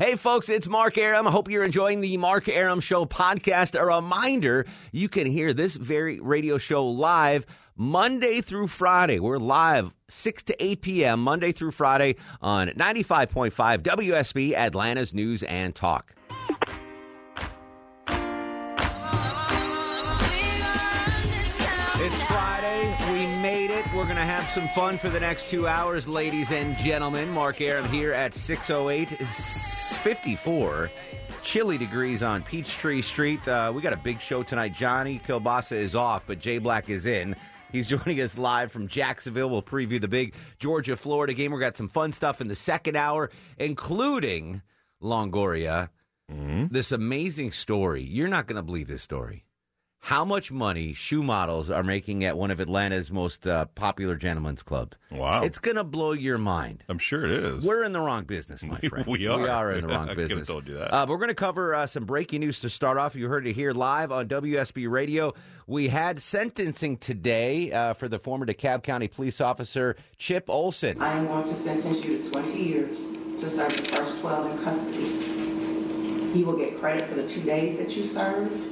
Hey, folks, it's Mark Arum. I hope you're enjoying the Mark Arum Show podcast. A reminder you can hear this very radio show live Monday through Friday. We're live 6 to 8 p.m., Monday through Friday on 95.5 WSB, Atlanta's News and Talk. It's Friday. We made it. We're going to have some fun for the next two hours, ladies and gentlemen. Mark Arum here at 608. 54 chilly degrees on Peachtree Street. Uh, we got a big show tonight. Johnny Kilbasa is off, but Jay Black is in. He's joining us live from Jacksonville. We'll preview the big Georgia Florida game. We've got some fun stuff in the second hour, including Longoria. Mm-hmm. This amazing story. You're not going to believe this story how much money shoe models are making at one of Atlanta's most uh, popular gentlemen's clubs. Wow. It's going to blow your mind. I'm sure it is. We're in the wrong business, my friend. we are. We are in the wrong business. I told you that. Uh, we're going to cover uh, some breaking news to start off. You heard it here live on WSB Radio. We had sentencing today uh, for the former DeKalb County police officer Chip Olson. I am going to sentence you to 20 years to serve the first 12 in custody. You will get credit for the two days that you served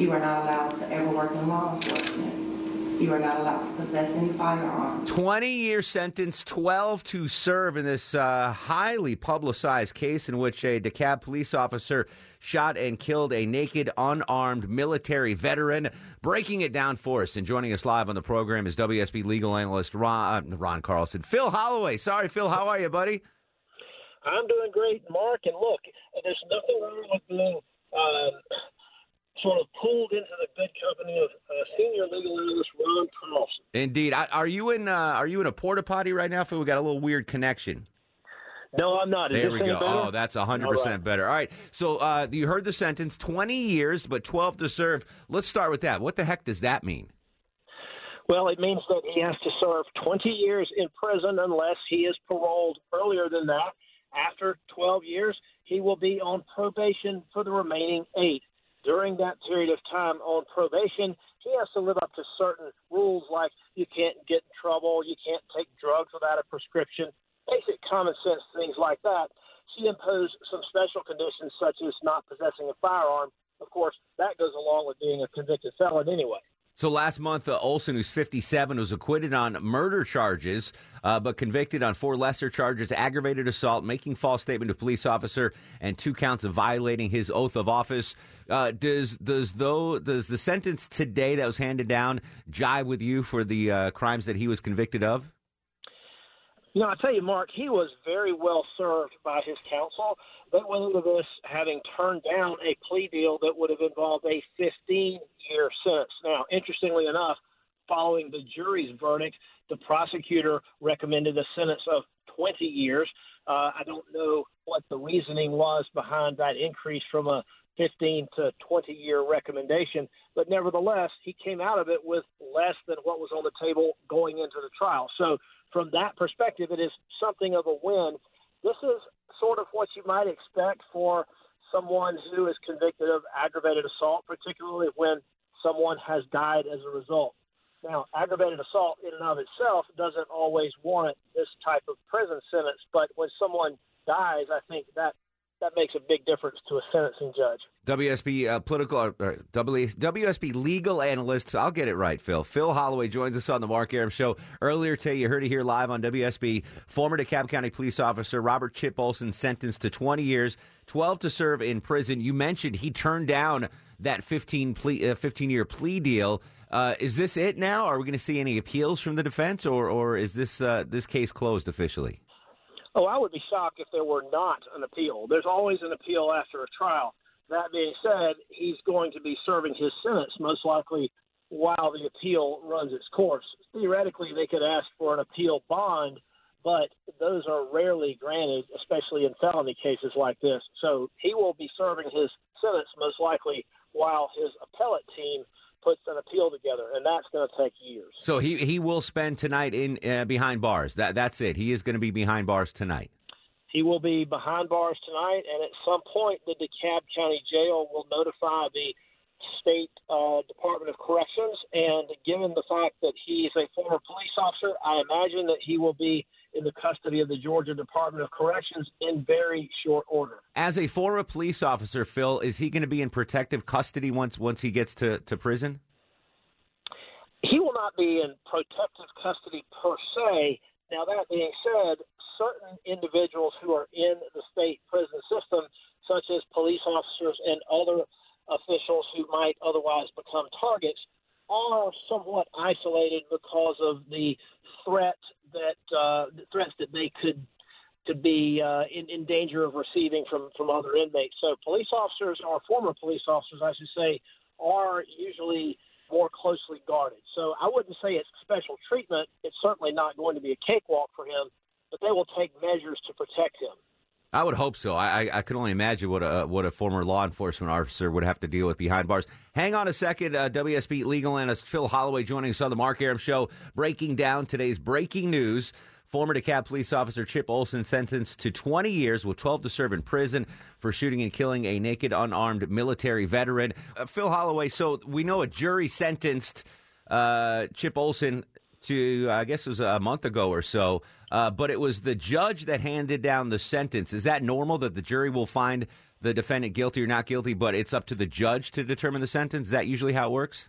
you are not allowed to ever work in law enforcement. You are not allowed to possess any firearms. 20 year sentence, 12 to serve in this uh, highly publicized case in which a DeKalb police officer shot and killed a naked, unarmed military veteran. Breaking it down for us and joining us live on the program is WSB legal analyst Ron, uh, Ron Carlson. Phil Holloway. Sorry, Phil. How are you, buddy? I'm doing great, Mark. And look, there's nothing wrong with being. Uh, sort of pulled into the good company of uh, senior legal analyst Ron Carlson. Indeed. are you in? Uh, are you in a porta potty right now? Phil, we got a little weird connection. No, I'm not. Is there we go. Better? Oh, that's 100% right. better. All right. So uh, you heard the sentence 20 years, but 12 to serve. Let's start with that. What the heck does that mean? Well, it means that he has to serve 20 years in prison unless he is paroled earlier than that. After 12 years, he will be on probation for the remaining eight during that period of time on probation, he has to live up to certain rules like you can't get in trouble, you can't take drugs without a prescription, basic common sense things like that. She imposed some special conditions such as not possessing a firearm. Of course, that goes along with being a convicted felon anyway. So last month, uh, Olson, who's 57, was acquitted on murder charges, uh, but convicted on four lesser charges: aggravated assault, making false statement to police officer, and two counts of violating his oath of office. Uh, does does though does the sentence today that was handed down jive with you for the uh, crimes that he was convicted of? You know, I tell you, Mark, he was very well served by his counsel. They went into this having turned down a plea deal that would have involved a 15 year sentence. Now, interestingly enough, following the jury's verdict, the prosecutor recommended a sentence of 20 years. Uh, I don't know what the reasoning was behind that increase from a 15 to 20 year recommendation, but nevertheless, he came out of it with less than what was on the table going into the trial. So, from that perspective, it is something of a win. This is sort of what you might expect for someone who is convicted of aggravated assault, particularly when someone has died as a result. Now, aggravated assault in and of itself doesn't always warrant this type of prison sentence, but when someone dies, I think that that makes a big difference to a sentencing judge. WSB uh, political, uh, WSB legal analyst. I'll get it right, Phil. Phil Holloway joins us on the Mark Arum Show. Earlier today, you heard it here live on WSB. Former DeKalb County police officer Robert Chip Olson sentenced to 20 years, 12 to serve in prison. You mentioned he turned down that 15 plea, uh, 15 year plea deal. Uh, is this it now? Are we going to see any appeals from the defense, or or is this uh, this case closed officially? Oh, I would be shocked if there were not an appeal. There's always an appeal after a trial. That being said, he's going to be serving his sentence most likely while the appeal runs its course. Theoretically, they could ask for an appeal bond, but those are rarely granted, especially in felony cases like this. So he will be serving his sentence most likely while his appellate team puts an appeal together, and that's going to take years. So he he will spend tonight in uh, behind bars. That that's it. He is going to be behind bars tonight. He will be behind bars tonight, and at some point, the DeKalb County Jail will notify the state uh, Department of Corrections. And given the fact that he is a former police officer, I imagine that he will be in the custody of the Georgia Department of Corrections in very short order. As a former police officer, Phil, is he going to be in protective custody once once he gets to, to prison? He will not be in protective custody per se. Now, that being said, certain individuals who are in the state prison system, such as police officers and other officials who might otherwise become targets, are somewhat isolated because of the threat that uh, the threats that they could could be uh, in, in danger of receiving from from other inmates. So police officers or former police officers, I should say, are usually more closely guarded. So I wouldn't say it's special treatment. It's certainly not going to be a cakewalk for him, but they will take measures to protect him. I would hope so. I, I, I can only imagine what a what a former law enforcement officer would have to deal with behind bars. Hang on a second. Uh, WSB legal analyst Phil Holloway joining us on the Mark Arum Show, breaking down today's breaking news. Former DeKalb police officer Chip Olson sentenced to 20 years with 12 to serve in prison for shooting and killing a naked, unarmed military veteran. Uh, Phil Holloway, so we know a jury sentenced uh, Chip Olson to, I guess it was a month ago or so, uh, but it was the judge that handed down the sentence. Is that normal that the jury will find the defendant guilty or not guilty, but it's up to the judge to determine the sentence? Is that usually how it works?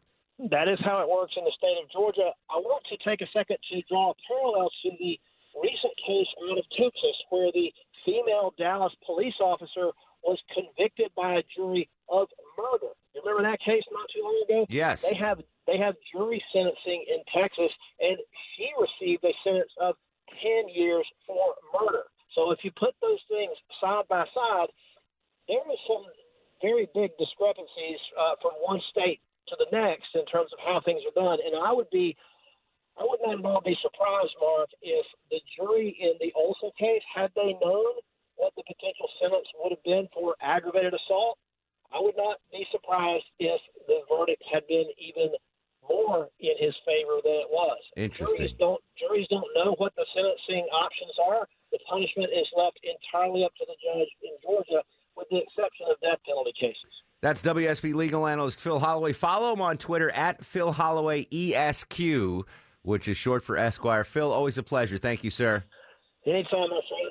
That is how it works in the state of Georgia. I want to take a second to draw a parallel to the recent case out of Texas where the female Dallas police officer was convicted by a jury of murder. You remember that case not too long ago? Yes. They have they have jury sentencing in Texas, and she received a sentence of 10 years for murder. So if you put those things side by side, there is some very big discrepancies uh, from one state to the next in terms of how things are done. And I would be, I would not at all be surprised, Mark, if the jury in the Olson case, had they known what the potential sentence would have been for aggravated assault, I would not be surprised if the verdict had been even more in his favor than it was. Interesting. Juries don't juries don't know what the sentencing options are. The punishment is left entirely up to the judge in Georgia, with the exception of death penalty cases. That's WSB legal analyst Phil Holloway. Follow him on Twitter at Phil Holloway ESQ, which is short for Esquire. Phil, always a pleasure. Thank you, sir. Anytime, my friend.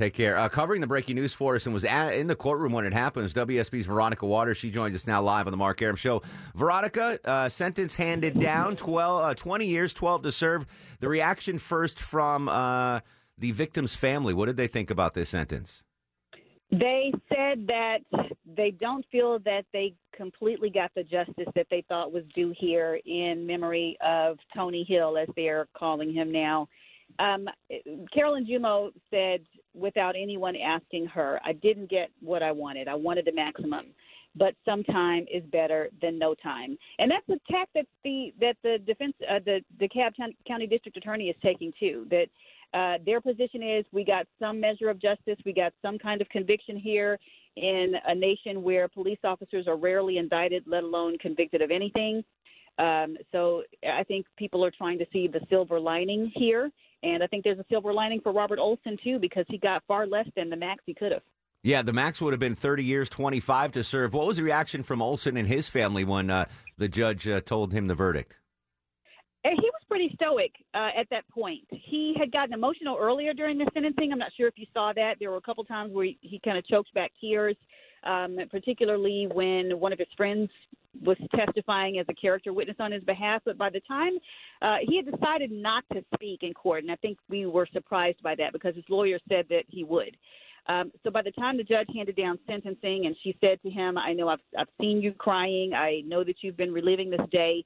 Take care. Uh, covering the breaking news for us and was at, in the courtroom when it happens. WSB's Veronica Waters. She joins us now live on the Mark Arum Show. Veronica, uh, sentence handed down 12, uh, 20 years, 12 to serve. The reaction first from uh, the victim's family. What did they think about this sentence? They said that they don't feel that they completely got the justice that they thought was due here in memory of Tony Hill, as they're calling him now. Um, Carolyn Giummo said, without anyone asking her, I didn't get what I wanted. I wanted the maximum, but some time is better than no time. And that's a tack that the that the defense, uh, the DeKalb County District Attorney is taking too. That uh, their position is we got some measure of justice, we got some kind of conviction here in a nation where police officers are rarely indicted, let alone convicted of anything. Um, so I think people are trying to see the silver lining here, and I think there's a silver lining for Robert Olson too because he got far less than the max he could have. Yeah, the max would have been 30 years, 25 to serve. What was the reaction from Olson and his family when uh, the judge uh, told him the verdict? And he was pretty stoic uh, at that point. He had gotten emotional earlier during the sentencing. I'm not sure if you saw that. There were a couple times where he, he kind of choked back tears, um, particularly when one of his friends was testifying as a character witness on his behalf. But by the time uh, he had decided not to speak in court, and I think we were surprised by that because his lawyer said that he would. Um, so by the time the judge handed down sentencing, and she said to him, "I know I've I've seen you crying. I know that you've been reliving this day."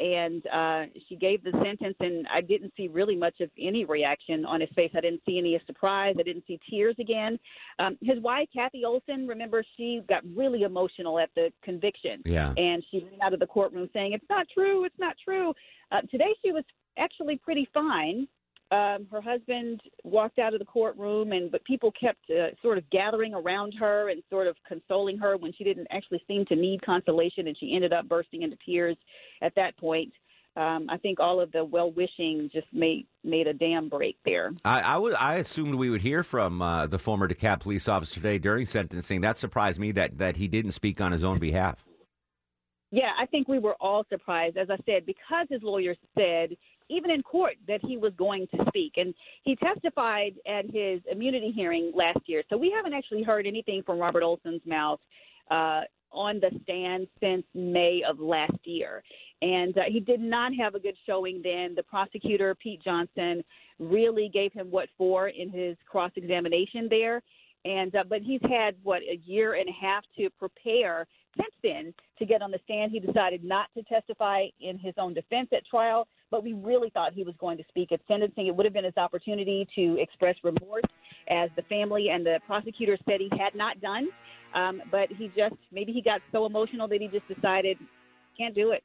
And uh, she gave the sentence, and I didn't see really much of any reaction on his face. I didn't see any surprise. I didn't see tears again. Um, his wife, Kathy Olson, remember she got really emotional at the conviction, Yeah. and she ran out of the courtroom saying, "It's not true. It's not true." Uh, today, she was actually pretty fine. Um, her husband walked out of the courtroom, and but people kept uh, sort of gathering around her and sort of consoling her when she didn't actually seem to need consolation, and she ended up bursting into tears at that point. Um, I think all of the well wishing just made made a dam break there. I, I, would, I assumed we would hear from uh, the former DeKalb police officer today during sentencing. That surprised me that, that he didn't speak on his own behalf. Yeah, I think we were all surprised, as I said, because his lawyer said even in court, that he was going to speak. And he testified at his immunity hearing last year. So we haven't actually heard anything from Robert Olson's mouth uh, on the stand since May of last year. And uh, he did not have a good showing then. The prosecutor, Pete Johnson, really gave him what for in his cross examination there. And uh, but he's had what a year and a half to prepare since then to get on the stand. He decided not to testify in his own defense at trial, but we really thought he was going to speak at sentencing. It would have been his opportunity to express remorse, as the family and the prosecutor said he had not done. Um, but he just maybe he got so emotional that he just decided can't do it.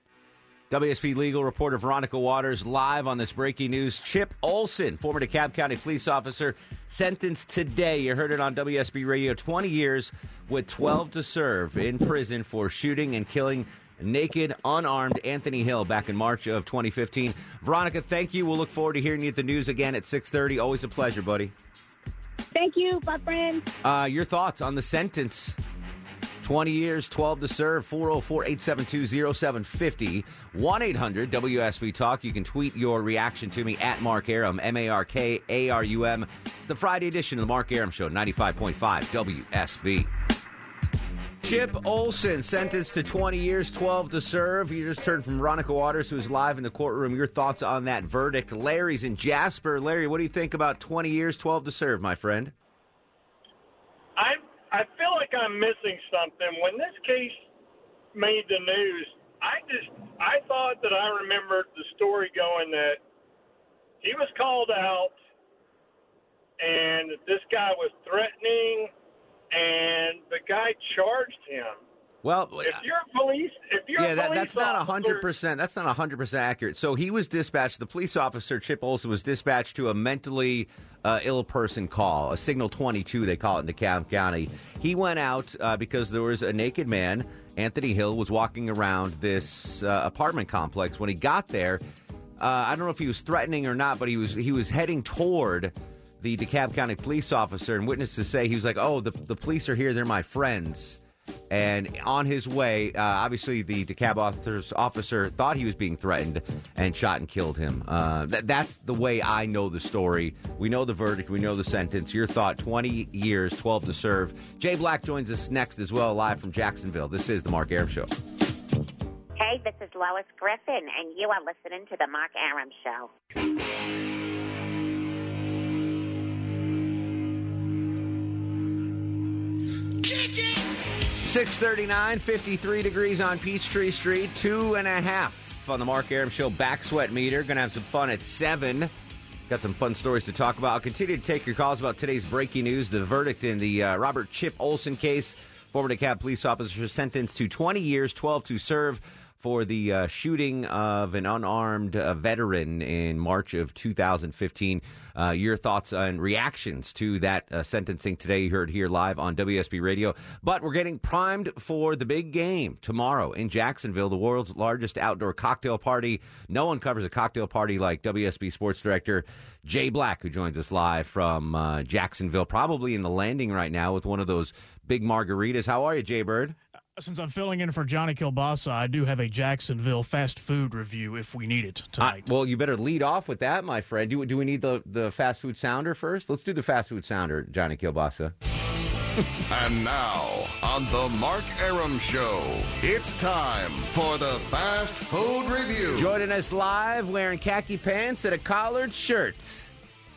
WSB legal reporter Veronica Waters live on this breaking news. Chip Olson, former DeKalb County police officer, sentenced today. You heard it on WSB Radio 20 years with 12 to serve in prison for shooting and killing naked, unarmed Anthony Hill back in March of 2015. Veronica, thank you. We'll look forward to hearing you at the news again at 6:30. Always a pleasure, buddy. Thank you, my friend. Uh, your thoughts on the sentence 20 years, 12 to serve, 404 872 0750, 1 800 WSB Talk. You can tweet your reaction to me at Mark Arum, M A R K A R U M. It's the Friday edition of the Mark Arum Show, 95.5 WSB. Chip Olson sentenced to 20 years, 12 to serve. You just heard from Veronica Waters, who's live in the courtroom. Your thoughts on that verdict? Larry's in Jasper. Larry, what do you think about 20 years, 12 to serve, my friend? I I feel like I'm missing something. When this case made the news, I just I thought that I remembered the story going that he was called out and this guy was threatening and the guy charged him. Well, If you're a police, if you're yeah, that, that's not hundred percent. That's not hundred percent accurate. So he was dispatched. The police officer Chip Olson was dispatched to a mentally uh, ill person call, a signal twenty two. They call it in DeKalb County. He went out uh, because there was a naked man. Anthony Hill was walking around this uh, apartment complex. When he got there, uh, I don't know if he was threatening or not, but he was he was heading toward the DeKalb County police officer. And witnesses say he was like, "Oh, the the police are here. They're my friends." And on his way, uh, obviously, the DeKalb officer's officer thought he was being threatened and shot and killed him. Uh, that, that's the way I know the story. We know the verdict. We know the sentence. Your thought 20 years, 12 to serve. Jay Black joins us next as well, live from Jacksonville. This is The Mark Arum Show. Hey, this is Lois Griffin, and you are listening to The Mark Arum Show. 639, 53 degrees on Peachtree Street, two and a half on the Mark Arum Show back sweat meter. Gonna have some fun at seven. Got some fun stories to talk about. I'll continue to take your calls about today's breaking news. The verdict in the uh, Robert Chip Olson case. Former DeKalb police officer sentenced to 20 years, 12 to serve for the uh, shooting of an unarmed uh, veteran in March of 2015. Uh, your thoughts and reactions to that uh, sentencing today, you heard here live on WSB Radio. But we're getting primed for the big game tomorrow in Jacksonville, the world's largest outdoor cocktail party. No one covers a cocktail party like WSB Sports Director Jay Black, who joins us live from uh, Jacksonville, probably in the landing right now with one of those big margaritas. How are you, Jay Bird? Since I'm filling in for Johnny Kilbasa, I do have a Jacksonville fast food review if we need it tonight. well, you better lead off with that, my friend. Do, do we need the, the fast food sounder first? Let's do the fast food sounder, Johnny Kilbasa. And now, on the Mark Arum Show, it's time for the Fast Food Review. Joining us live, wearing khaki pants and a collared shirt.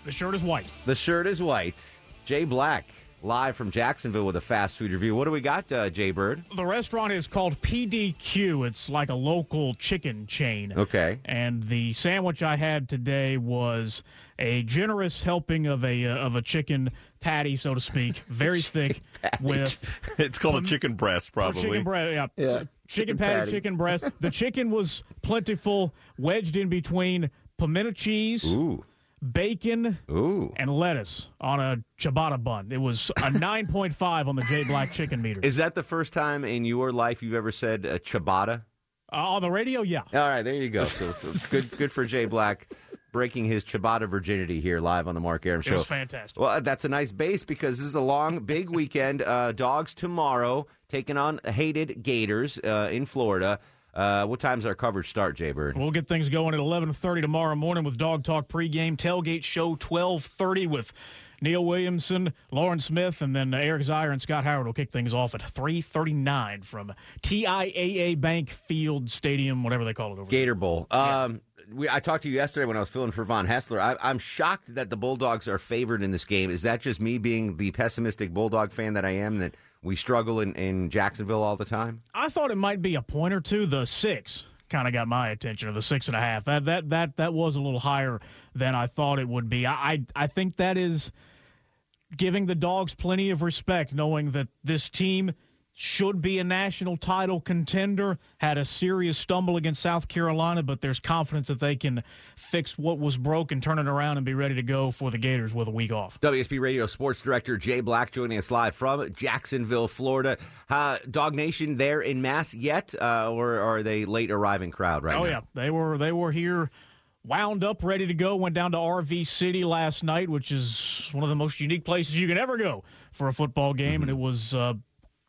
the shirt is white. The shirt is white. Jay Black, live from Jacksonville with a fast food review. What do we got, uh, Jay Bird? The restaurant is called PDQ. It's like a local chicken chain. Okay. And the sandwich I had today was a generous helping of a uh, of a chicken patty, so to speak, very thick with It's called a chicken breast, probably. chicken breast. Yeah, Yeah, chicken, chicken patty, patty. chicken breast. The chicken was plentiful, wedged in between pimento cheese, Ooh. Bacon, Ooh. and lettuce on a ciabatta bun. It was a 9.5 on the J Black chicken meter. Is that the first time in your life you've ever said uh, ciabatta? Uh, on the radio, yeah. All right, there you go. So, so good, good for Jay Black breaking his ciabatta virginity here live on the Mark Arum It Show. was fantastic. Well, that's a nice base because this is a long, big weekend. Uh, dogs tomorrow taking on hated Gators uh, in Florida. Uh, what time's our coverage start, Jay Bird? We'll get things going at 11:30 tomorrow morning with Dog Talk pregame tailgate show 12:30 with Neil Williamson, Loran Smith, and then Eric Zier and Scott Howard will kick things off at 3:39 from TIAA Bank Field Stadium, whatever they call it over Gator Bowl. Um, we, I talked to you yesterday when I was filling for Von Hessler. I, I'm shocked that the Bulldogs are favored in this game. Is that just me being the pessimistic Bulldog fan that I am? That we struggle in, in Jacksonville all the time. I thought it might be a point or two. The six kind of got my attention, or the six and a half. That that that that was a little higher than I thought it would be. I I, I think that is giving the dogs plenty of respect, knowing that this team should be a national title contender. Had a serious stumble against South Carolina, but there's confidence that they can fix what was broken, turn it around, and be ready to go for the Gators with a week off. WSB Radio Sports Director Jay Black joining us live from Jacksonville, Florida. Uh, Dog Nation there in mass yet, uh, or are they late arriving crowd right oh, now? yeah, they were they were here wound up, ready to go. Went down to RV City last night, which is one of the most unique places you can ever go for a football game, mm-hmm. and it was uh,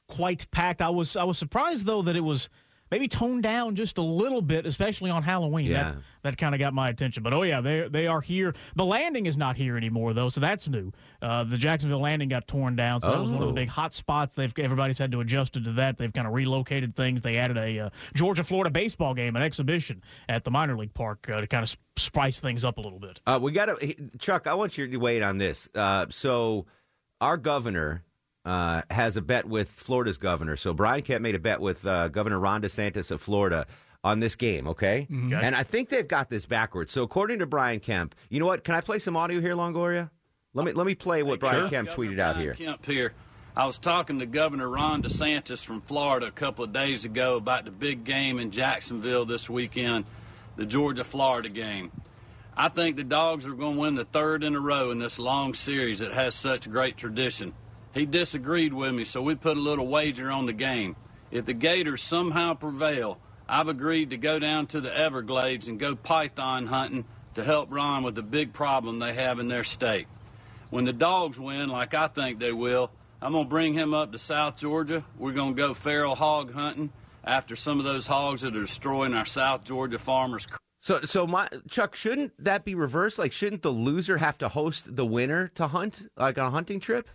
quite packed. I was I was surprised though that it was maybe toned down just a little bit, especially on Halloween. Yeah. That, that kind of got my attention. But oh yeah, they they are here. The landing is not here anymore though, so that's new. Uh, the Jacksonville landing got torn down, so oh. that was one of the big hot spots. They've everybody's had to adjust to that. They've kind of relocated things. They added a uh, Georgia Florida baseball game, an exhibition at the minor league park uh, to kind of spice things up a little bit. Uh, we got to Chuck. I want you to wait on this. Uh, so our governor uh, has a bet with Florida's governor. So Brian Kemp made a bet with uh, Governor Ron DeSantis of Florida on this game, okay? Mm-hmm. And I think they've got this backwards. So according to Brian Kemp, you know what? Can I play some audio here, Longoria? Let me let me play what Brian sure. Kemp Governor tweeted out Brian here. Kemp here. I was talking to Governor Ron DeSantis from Florida a couple of days ago about the big game in Jacksonville this weekend, the Georgia Florida game. I think the Dogs are going to win the third in a row in this long series that has such great tradition. He disagreed with me, so we put a little wager on the game. If the Gators somehow prevail, I've agreed to go down to the Everglades and go python hunting to help Ron with the big problem they have in their state. When the dogs win, like I think they will, I'm going to bring him up to South Georgia. We're going to go feral hog hunting after some of those hogs that are destroying our South Georgia farmers. So, so my Chuck, shouldn't that be reversed? Like, shouldn't the loser have to host the winner to hunt, like on a hunting trip?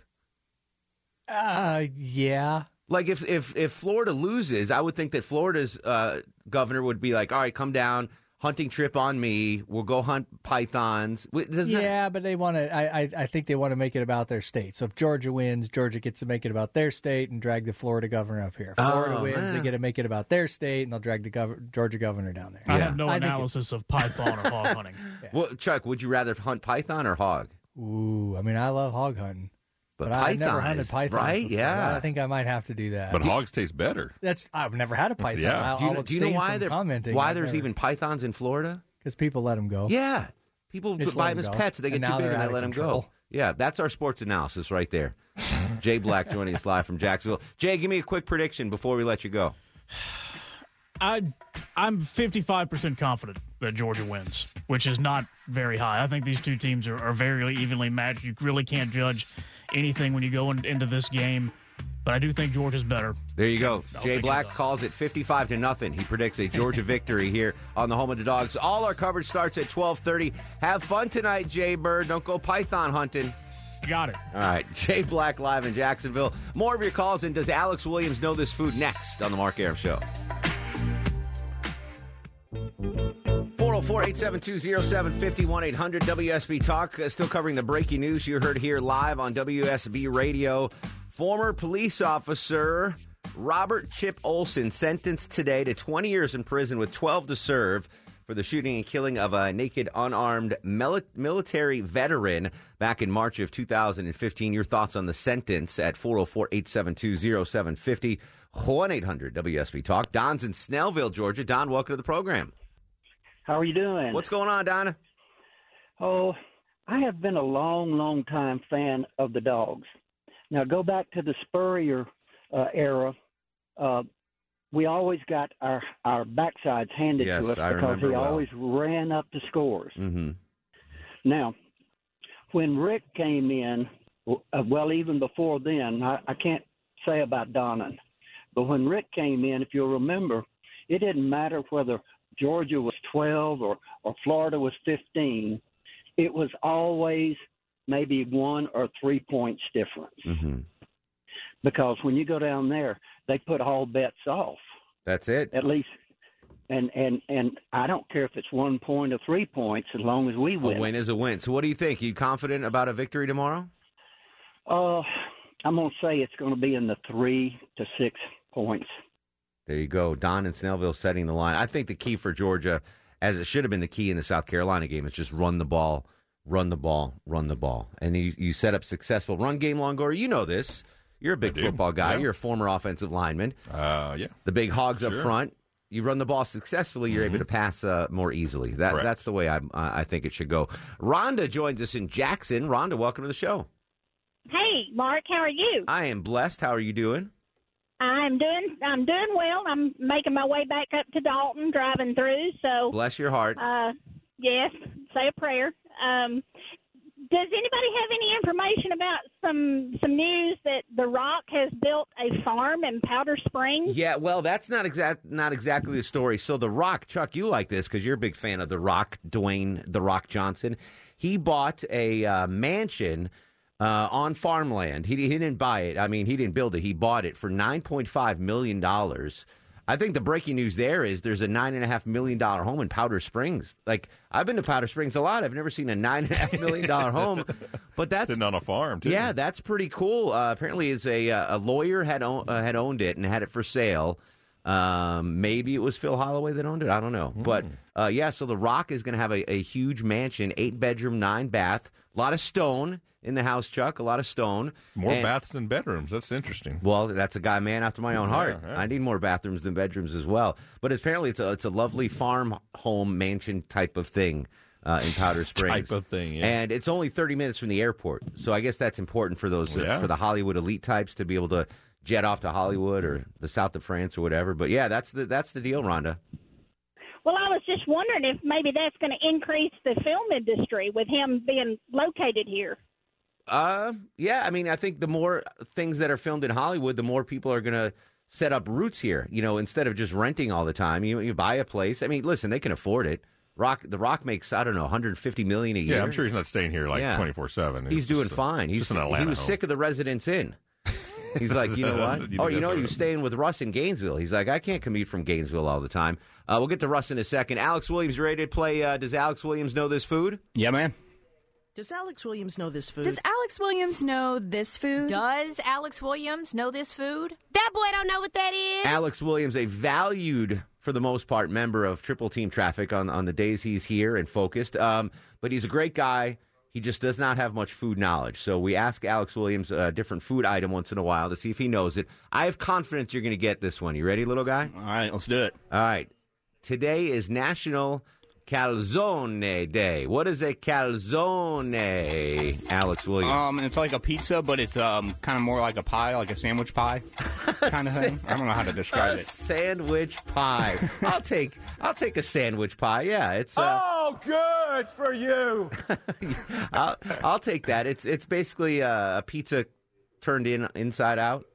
Uh, yeah. Like if if if Florida loses, I would think that Florida's uh, governor would be like, "All right, come down, hunting trip on me. We'll go hunt pythons." Doesn't yeah, that... but they want to. I, I I think they want to make it about their state. So if Georgia wins, Georgia gets to make it about their state and drag the Florida governor up here. If Florida Oh, wins, man. they get to make it about their state and they'll drag the gov- Georgia governor down there. I have no I analysis of python or hog hunting. Well, Chuck, would you rather hunt python or hog? Ooh, I mean, I love hog hunting. But I've never python hunted is- pythons right? before. Yeah. I think I might have to do that. But hogs taste better. That's I've never had a python. Yeah. I'll, Do you, know, do you know why they're commenting. why I've there's never- even pythons in Florida? because people let them go. Yeah, people Just buy let them as go. pets. They get And too big and they out of let them go. Yeah, that's our sports analysis right there. Jay Black joining us live from Jacksonville. Jay, give me a quick prediction before we let you go. I I'm 55% confident that Georgia wins, which is not very high. I think these two teams are, are very evenly matched. You really can't judge anything when you go in, into this game, but I do think Georgia's better. There you go. I'll Jay Black calls it 55 to nothing. He predicts a Georgia victory here on the home of the dogs. All our coverage starts at 12:30. Have fun tonight, Jay Bird. Don't go python hunting. Got it. All right, Jay Black live in Jacksonville. More of your calls and does Alex Williams know this food next on the Mark Arum Show? 404 872 0750 1 800 WSB Talk. Uh, still covering the breaking news you heard here live on WSB Radio. Former police officer Robert Chip Olson sentenced today to 20 years in prison with 12 to serve for the shooting and killing of a naked, unarmed mili- military veteran back in March of 2015. Your thoughts on the sentence at 404 872 0750 1 800 WSB Talk. Don's in Snellville, Georgia. Don, welcome to the program. How are you doing? What's going on, Donna? Oh, I have been a long, long time fan of the dogs. Now go back to the Spurrier uh, era. Uh, we always got our our backsides handed Yes, to us I because he well. always ran up the scores. Mm-hmm. Now, when Rick came in, uh, well, even before then, I, I can't say about Donnan, but when Rick came in, if you'll remember, It didn't matter whether Georgia was 12 or, or Florida was 15. It was always maybe one or three points difference. Mm-hmm. Because when you go down there, they put all bets off. That's it. At least, and and and I don't care if it's one point or three points, as long as we A win. win is a win. So, what do you think? you confident about a victory tomorrow? Uh, I'm gonna say it's going to be in the three to six points. There you go. Don and Snellville setting the line. I think the key for Georgia, as it should have been the key in the South Carolina game, is just run the ball, run the ball, run the ball. And you, you set up successful run game, Longoria. You know this. You're a big football guy. yeah. You're a former offensive lineman. Uh, yeah. The big hogs up front. You run the ball successfully, you're able to pass uh, more easily. That, Correct. that's the way I, I think it should go. Rhonda joins us in Jackson. Rhonda, welcome to the show. Hey, Mark, how are you? I am blessed. How are you doing? I'm doing I'm doing well. I'm making my way back up to Dalton, driving through. So, Bless your heart. uh, yes, say a prayer. Um, does anybody have any information about some some news that The Rock has built a farm in Powder Springs? Yeah, well, that's not exact, not exactly the story. So, The Rock, Chuck, you like this because you're a big fan of The Rock, Dwayne The Rock Johnson. He bought a uh, mansion uh, on farmland. He, he didn't buy it. I mean, he didn't build it. He bought it for nine point five million dollars. I think the breaking news there is there's a nine and a half million dollar home in Powder Springs. Like I've been to Powder Springs a lot. I've never seen a nine and a half million dollar home, but that's Sitting on a farm, too. yeah, that's pretty cool. Uh, apparently, it's a uh, a lawyer had own, uh, had owned it and had it for sale. Um, maybe it was Phil Holloway that owned it. I don't know, but uh, yeah. So the Rock is going to have a, a huge mansion, eight bedroom, nine bath, a lot of stone in the house. Chuck, a lot of stone. More And- baths than bedrooms. That's interesting. well, that's a guy, man, after my own heart. yeah. I need more bathrooms than bedrooms as well. But apparently, it's a it's a lovely farm home mansion type of thing uh, in Powder Springs. Type of thing, yeah. And it's only thirty minutes from the airport, so I guess that's important for those uh, for the Hollywood elite types to be able to jet off to Hollywood or the south of France or whatever. But yeah, that's the that's the deal, Rhonda. Well, I was just wondering if maybe that's going to increase the film industry with him being located here. Uh, yeah. I mean, I think the more things that are filmed in Hollywood, the more people are going to set up roots here. You know, instead of just renting all the time, you you buy a place. I mean, listen, they can afford it. Rock, The Rock makes I don't know 150 million a year. Yeah, I'm sure he's not staying here like Yeah. 24 seven. He's doing fine. He's just an he was home. sick of the Residence Inn. He's like, you know what? You oh, you know, all he was staying with Russ in Gainesville. He's like, I can't commute from Gainesville all the time. Uh, we'll get to Russ in a second. Alex Williams ready to play? Uh, does Alex Williams know this food? Yeah, man. Does Alex Williams know this food? Does Alex Williams know this food? Does Alex Williams know this food? That boy don't know what that is. Alex Williams, a valued, for the most part, member of Triple Team Traffic on, on the days he's here and focused. Um, but he's a great guy. He just does not have much food knowledge. So we ask Alex Williams a different food item once in a while to see if he knows it. I have confidence you're going to get this one. You ready, little guy? All right, let's do it. All right. Today is National Calzone Day. What is a calzone, Alex Williams? Um, it's like a pizza, but it's um kind of more like a pie, like a sandwich pie kind of thing. I don't know how to describe a it. sandwich pie. I'll take I'll take a sandwich pie. Yeah, it's uh, Oh, good for you. I'll, I'll take that. It's it's basically a, a pizza turned in inside out.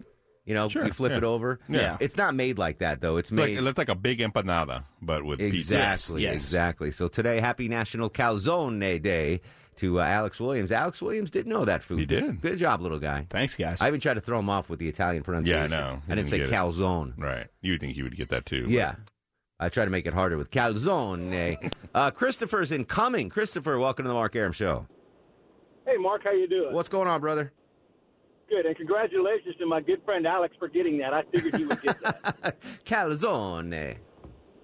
You know, Sure, you flip yeah. it over. Yeah. It's not made like that though. It's It's like, made it looked like a big empanada, but with pizza. exactly, exactly. So today, happy National Calzone Day to uh, Alex Williams. Alex Williams didn't know that food. He did. Good job, little guy. Thanks, guys. I even tried to throw him off with the Italian pronunciation. Yeah, pronunciation. I know. I didn't say get it. calzone. Right. You would think you would get that too. but- Yeah. I try to make it harder with calzone. uh, Christopher's incoming. Christopher, welcome to the Mark Arum Show. Hey, Mark, how you doing? What's going on, brother? Good, and congratulations to my good friend Alex for getting that. I figured he would get that. Calzone.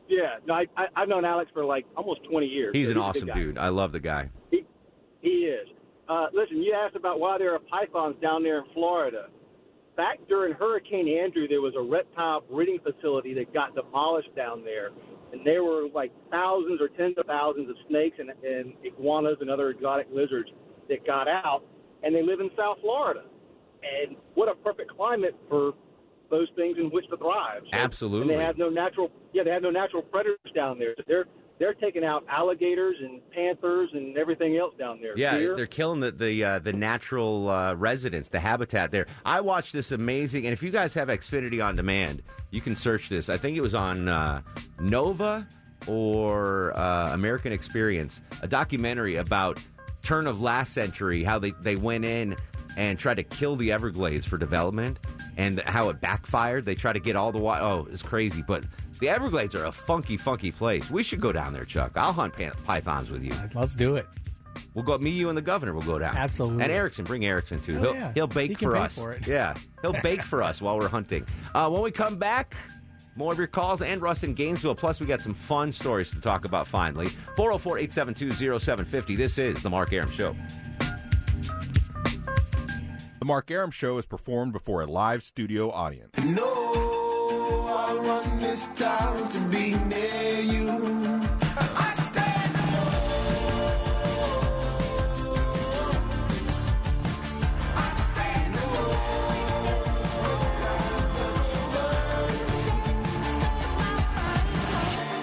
yeah, no, I, I, I've known Alex for like almost 20 years. He's so an a awesome dude. I love the guy. He is. Uh, listen, you asked about why there are pythons down there in Florida. Back during Hurricane Andrew, there was a reptile breeding facility that got demolished down there, and there were like thousands or tens of thousands of snakes and, and iguanas and other exotic lizards that got out, and they live in South Florida. And what a perfect climate for those things in which to thrive. So- Absolutely. And they have no natural, yeah, they have no natural predators down there. They're they're taking out alligators and panthers and everything else down there. Yeah, Deer. they're killing the the uh, the natural uh, residents, the habitat there. I watched this amazing, and if you guys have Xfinity on demand, you can search this. I think it was on uh, Nova or uh, American Experience, a documentary about turn of last century, how they they went in and tried to kill the Everglades for development, and how it backfired. They tried to get all the water. Oh, it's crazy, but. The Everglades are a funky, funky place. We should go down there, Chuck. I'll hunt pan- pythons with you. Let's do it. We'll go. Me, you, and the governor will go down. Absolutely. And Erickson, bring Erickson too. Oh, he'll yeah. he'll bake He for us. for. Yeah, he'll bake for us while we're hunting. Uh, when we come back, more of your calls and Russ in Gainesville. Plus, we got some fun stories to talk about. Finally, 404-872-0750. This is the Mark Arum Show. The Mark Arum Show is performed before a live studio audience. No, I run this town to be near you.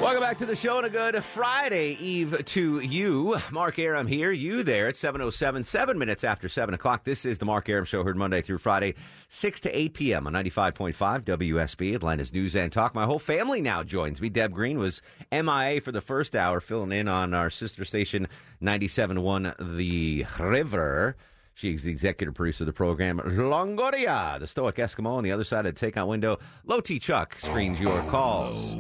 Welcome back to the show and a good Friday Eve to you. Mark Arum here, you there at 707, seven minutes after 7 o'clock. This is the Mark Arum Show, heard Monday through Friday, 6 to 8 p.m. on 95.5 WSB, Atlanta's News and Talk. My whole family now joins me. Deb Green was MIA for the first hour, filling in on our sister station 97.1 The River. She's the executive producer of the program. Longoria, the stoic Eskimo on the other side of the takeout window. Low T Chuck screens your calls.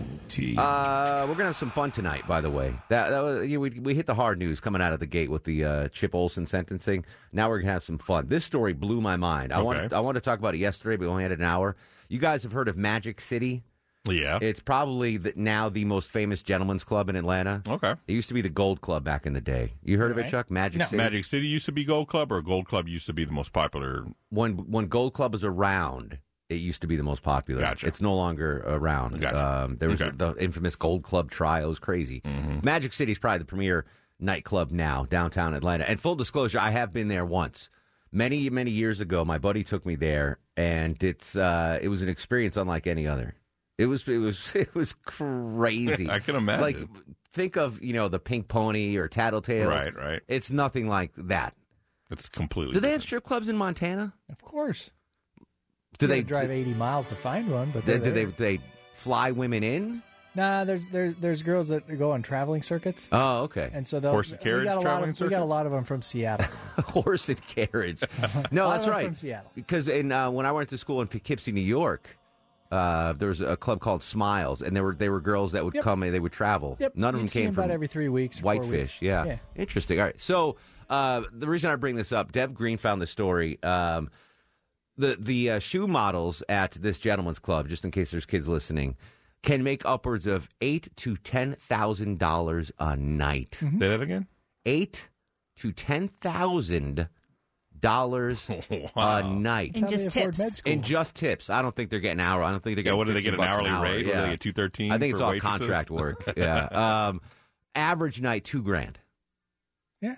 Uh, we're gonna have some fun tonight. By the way, that, that was, you know, we we hit the hard news coming out of the gate with the uh, Chip Olson sentencing. Now we're gonna have some fun. This story blew my mind. I want I wanted to talk about it yesterday, but we only had an hour. You guys have heard of Magic City? Yeah. It's probably the, now the most famous gentleman's club in Atlanta. Okay. It used to be the Gold Club back in the day. You heard of it, Right. Chuck? Magic No. City. Magic City used to be Gold Club, or Gold Club used to be the most popular. when when Gold Club was around, it used to be the most popular. Gotcha. It's no longer around. Gotcha. Um, there was Okay. the infamous Gold Club trial. It was crazy. Magic City is probably the premier nightclub now downtown Atlanta. And full disclosure, I have been there once. Many many years ago, my buddy took me there, and it's uh, it was an experience unlike any other. It was it was it was crazy. I can imagine. Like think of you know the Pink Pony or Tattletale. Right, right. It's nothing like that. It's completely. Do they have strip clubs in Montana? Of course. Do You they drive 80 miles to find one? But Do, they're do they they fly women in? Nah, there's there's there's girls that go on traveling circuits. Oh, okay. And so they'll Horse and carriage we got a lot traveling of, We got a lot of them from Seattle. horse and carriage. A No, lot that's of them right. from Seattle. Because in uh, when I went to school in Poughkeepsie, New York, uh, there was a club called Smiles, and there were they were girls that would Yep. come and they would travel. Yep, None of them you'd see came them from about every three weeks, Whitefish. weeks. Yeah. Yeah. interesting. All right, so uh, the reason I bring this up, Deb Green found this story. Um, the the uh, shoe models at this gentleman's club, just in case there's kids listening, can make upwards of eight to ten thousand dollars a night. Mm-hmm. Say that again. Eight to ten thousand dollars a night In just tips. In just tips. I don't think they're getting hour. I don't think they're Yeah, getting. what do they get, an bucks hourly hour. rate? What do Yeah. they get, $2.13 I think it's all waitresses? contract work. yeah. Um, average night two grand. Yeah.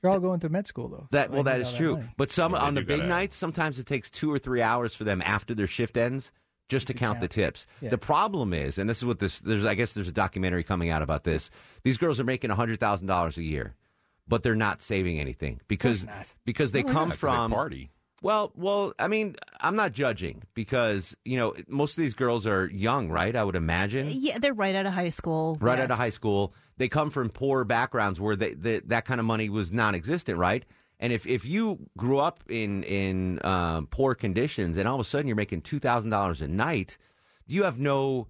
They're all going to med school though. That They well, that need is all true. money. But some Well, on the big gotta- nights, sometimes it takes two or three hours for them after their shift ends just to count the tips. Yeah. The problem is, and this is what this there's I guess there's a documentary coming out about this. These girls are making hundred thousand dollars a year, but they're not saving anything because because they Why come not? 'Cause they from party. Well, well, I mean, I'm not judging because you know most of these girls are young, right? I would imagine. Yeah, they're right out of high school. right yes. out of high school. They come from poor backgrounds where they, they, that kind of money was non-existent, right? And if, if you grew up in in um, poor conditions and all of a sudden you're making two thousand dollars a night, you have no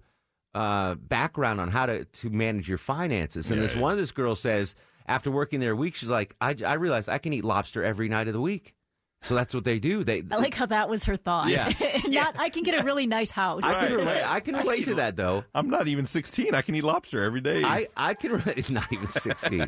uh, background on how to, to manage your finances. And Yeah, this yeah. one of this girls says after working there a week, she's like, I, I realized I can eat lobster every night of the week. So that's what they do. They I like how that was her thought. Yeah. Not, I can get a really nice house. I can relate. I can relate to that though. I'm not even 16. I can eat lobster every day. I, I can relate. Not even sixteen.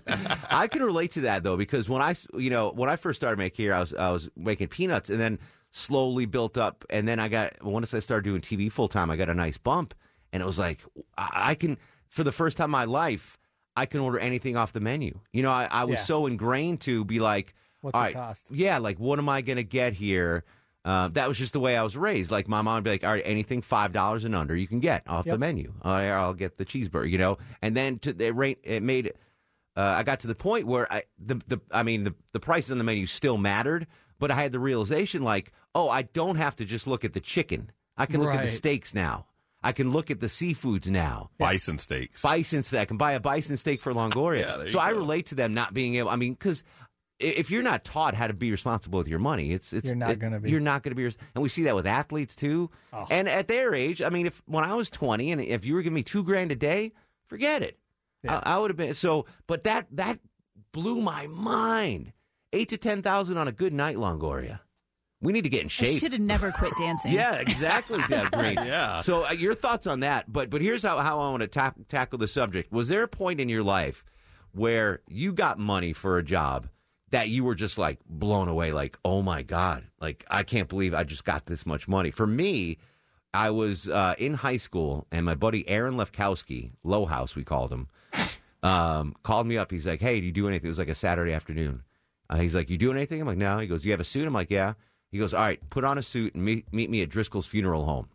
I can relate to that though because when I s- you know when I first started making here, I was I was making peanuts and then slowly built up and then I got once I started doing TV full time, I got a nice bump and it was like I, I can for the first time in my life I can order anything off the menu. You know, I, I was Yeah. so ingrained to be like, What's all it cost? Yeah, like what am I going to get here? Uh, that was just the way I was raised. Like my mom would be like, "All right, anything five dollars and under, you can get off the menu. Uh, I'll get the cheeseburger." You know, and then to the rate it made. Uh, I got to the point where I the, the I mean the the prices on the menu still mattered, but I had the realization like, oh, I don't have to just look at the chicken. I can look at the steaks now. I can look at the seafoods now. Bison steaks. Bison steak. I can buy a bison steak for Longoria. Yeah, there you so I go. relate to them not being able. I mean, because if you're not taught how to be responsible with your money, it's it's You're not it- gonna be. You're not going to be. And we see that with athletes too. Oh. And at their age, I mean, if when I was 20 and if you were giving me two grand a day, forget it. I, I would have been so. But that that blew my mind. Eight to ten thousand on a good night, Longoria. We need to get in I shape. should have never quit dancing. Yeah, exactly, Deb Green. Yeah. So uh, your thoughts on that? But but here's how, how I want to ta- tackle the subject. Was there a point in your life where you got money for a job that you were just like blown away, like oh my god, like I can't believe I just got this much money? For me, I was uh, in high school, and my buddy Aaron Lefkowski, Low House, we called him, um, called me up. He's like, "Hey, do you do anything?" It was like a Saturday afternoon. Uh, he's like, "You doing anything?" I'm like, "No." He goes, "You have a suit?" I'm like, "Yeah." He goes, "All right, put on a suit and meet meet me at Driscoll's funeral home."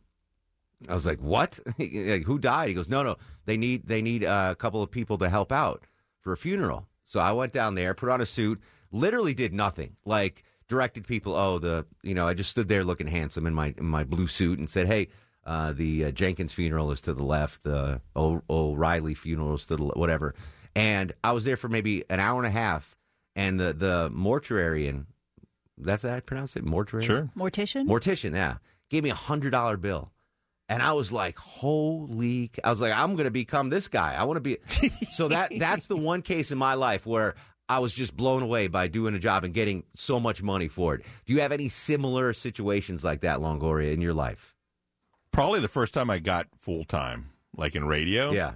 I was like, "What? like, who died?" He goes, "No, no, they need they need uh, a couple of people to help out for a funeral." So I went down there, put on a suit, literally did nothing. Like directed people. Oh, the you know, I just stood there looking handsome in my in my blue suit and said, "Hey, uh, the uh, Jenkins funeral is to the left. The O'Reilly funeral is to the le- whatever." And I was there for maybe an hour and a half, and the the mortuarian. That's how I pronounce it, mortuary. Sure. Mortician? Mortician, yeah. Gave me a hundred dollar bill. And I was like, holy I was like, I'm gonna become this guy. I wanna be so that that's the one case in my life where I was just blown away by doing a job and getting so much money for it. Do you have any similar situations like that, Longoria, in your life? Probably the first time I got full time, like in radio. Yeah.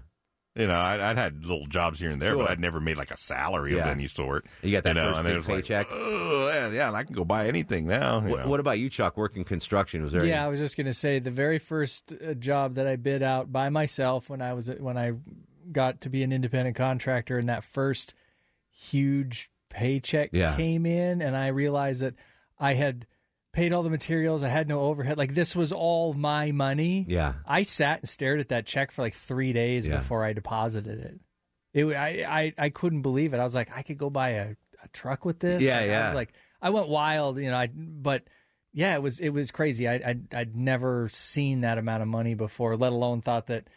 You know, I'd, I'd had little jobs here and there, Sure. but I'd never made like a salary Yeah. of any sort. You got that know, first and then big it was like, paycheck? "Oh, yeah, yeah, and I can go buy anything now. you What, know. what about you, Chuck? Working construction was there? Yeah, any- I was just going to say the very first uh, job that I bid out by myself when I was when I got to be an independent contractor, and that first huge paycheck Yeah. came in, and I realized that I had paid all the materials, I had no overhead. Like this was all my money. Yeah. I sat and stared at that check for like three days Yeah. before I deposited it. It I, I I couldn't believe it. I was like, I could go buy a, a truck with this. Yeah, Like, I was like, I went wild, you know. I but yeah, it was it was crazy. I I'd, I'd never seen that amount of money before, let alone thought that.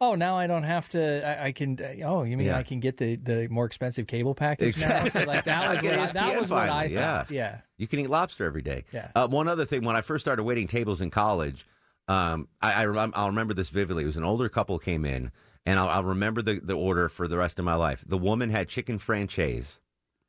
Oh, now I don't have to. I, I can. Oh, you mean Yeah. I can get the, the more expensive cable package now? Exactly. Like that was what I, that was what I finally, thought. yeah. Yeah. You can eat lobster every day. Yeah. Uh, one other thing, when I first started waiting tables in college, um, I, I rem- I'll remember this vividly. It was an older couple came in, and I'll, I'll remember the, the order for the rest of my life. The woman had chicken francaise,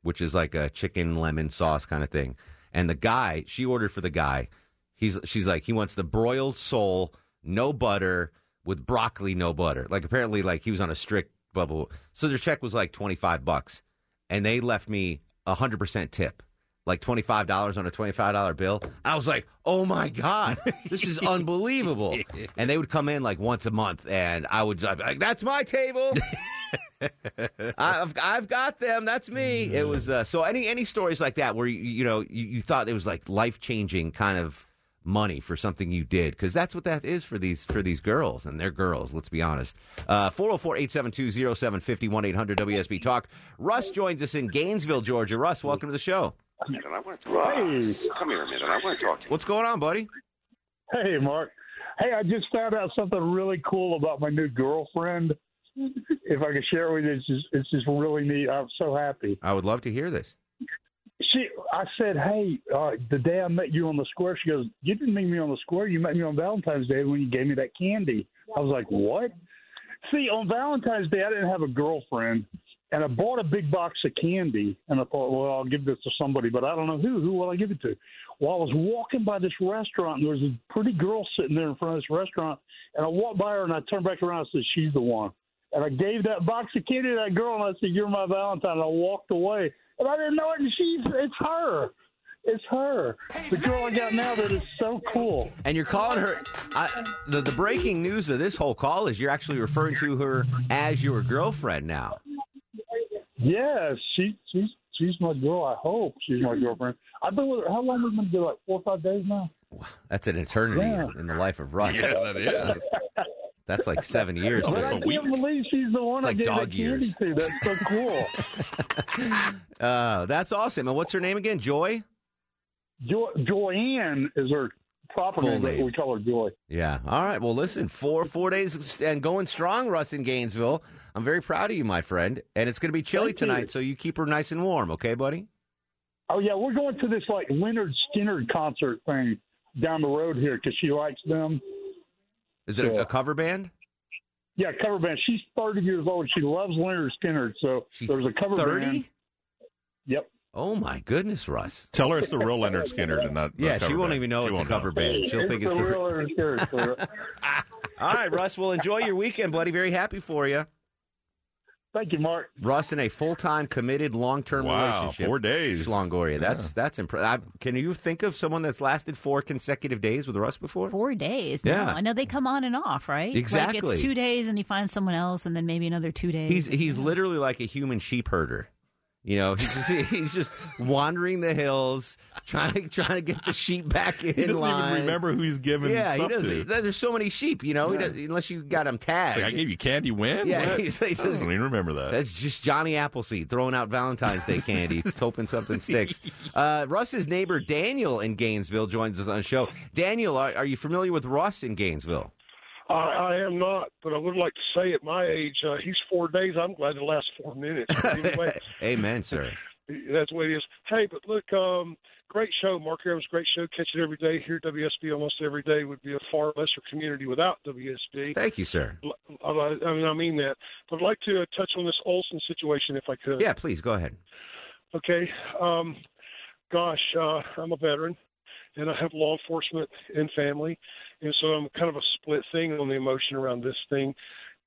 which is like a chicken lemon sauce kind of thing, and the guy she ordered for the guy. He's she's like he wants the broiled sole, no butter with broccoli, no butter. Like apparently, like he was on a strict bubble. So their check was like twenty five bucks, and they left me a hundred percent tip, like twenty five dollars on a twenty five dollar bill. I was like, oh my god, this is unbelievable. and they would come in like once a month, and I would like, that's my table. I've I've got them. That's me. It was uh, so any any stories like that where you you know you, you thought it was like life changing kind of money for something you did because that's what that is for these for these girls and they're girls. Let's be honest. Uh, 404-872-0750 one eight hundred WSB Talk. Russ joins us in Gainesville, Georgia. Russ, welcome to the show. And I want to talk. Come here a minute. I want to talk to you. What's going on, buddy? Hey, Mark. Hey, I just found out something really cool about my new girlfriend. If I could share with you, it's just, it's just really neat. I'm so happy. I would love to hear this. I said, hey, uh, the day I met you on the square, she goes, you didn't meet me on the square. You met me on Valentine's Day when you gave me that candy. I was like, what? See, on Valentine's Day, I didn't have a girlfriend, and I bought a big box of candy, and I thought, well, I'll give this to somebody, but I don't know who. Who will I give it to? Well, I was walking by this restaurant, and there was a pretty girl sitting there in front of this restaurant, and I walked by her, and I turned back around and said, she's the one. And I gave that box of candy to that girl, and I said, you're my Valentine. And I walked away, and I didn't know it, and she's, it's her. It's her. The girl I got now that is so cool. And you're calling her. I, the the breaking news of this whole call is you're actually referring to her as your girlfriend now. Yeah, she she's she's my girl. I hope she's my girlfriend. I've been with her. How long have we been together? Like four or five days now. That's an eternity Yeah. in the life of Russ. Yeah, that is. That's like seven years. But just can't believe she's the one It's I like gave dog that candy to. That's so cool. Uh, that's awesome. And what's her name again? Joy. Jo- Joanne is her proper Full name, name. we call her Joy. Yeah. All right. Well, listen, four four days and going strong, Russ in Gainesville. I'm very proud of you, my friend. And it's going to be chilly Thank you. tonight, so you keep her nice and warm, okay, buddy? Oh yeah, we're going to this like Lynyrd Skynyrd concert thing down the road here because she likes them. Is it a, Yeah. a cover band? Yeah, cover band. She's 30 years old. She loves Lynyrd Skynyrd. So there's a cover 30? band. Yep. Oh my goodness, Russ. Tell her it's the real Lynyrd Skynyrd and not. Yeah, not she won't band. even know She it's a cover know. band. She'll think it's the the real Lynyrd Skynyrd. All right, Russ. Well, enjoy your weekend, buddy. Very happy for you. Thank you, Mark. Russ in a full-time, committed, long-term Wow, relationship. four days. Longoria. That's that's impressive. Can you think of someone that's lasted four consecutive days with Russ before? Four days. Yeah. No, I know they come on and off, right? Like Exactly. it's two days and he finds someone else and then maybe another two days. He's he's literally like a human sheep herder. You know, he's just, he's just wandering the hills, trying to trying to get the sheep back in He doesn't line. even remember who he's giving Yeah, he doesn't. to. There's so many sheep, you know, he Yeah. does, unless you got him tagged. Like, I gave you candy when? Yeah, he I don't doesn't even remember that. That's just Johnny Appleseed throwing out Valentine's Day candy, hoping something sticks. Uh, Russ's neighbor Daniel in Gainesville joins us on the show. Daniel, are, are you familiar with Russ in Gainesville? I, I am not, but I would like to say at my age, uh, he's four days. I'm glad it lasts four minutes. Anyway, Amen, sir. that's the way it is. Hey, but look, um, great show. Mark Arum's great show. Catch it every day. Here at WSB almost every day would be a far lesser community without WSB. Thank you, sir. I, I mean, I mean that. But I'd like to uh, touch on this Olsen situation if I could. Yeah, please go ahead. Okay. Um, gosh, uh, I'm a veteran, and I have law enforcement and family, and so I'm kind of a split thing on the emotion around this thing.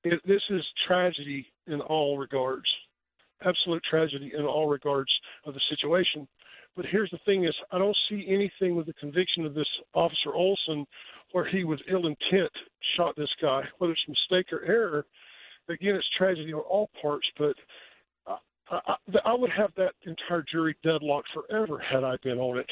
It, this is tragedy in all regards, absolute tragedy in all regards of the situation. But here's the thing: is I don't see anything with the conviction of this officer Olsen where he with ill intent shot this guy, whether it's mistake or error. Again, it's tragedy on all parts, but I, I, I would have that entire jury deadlocked forever had I been on it.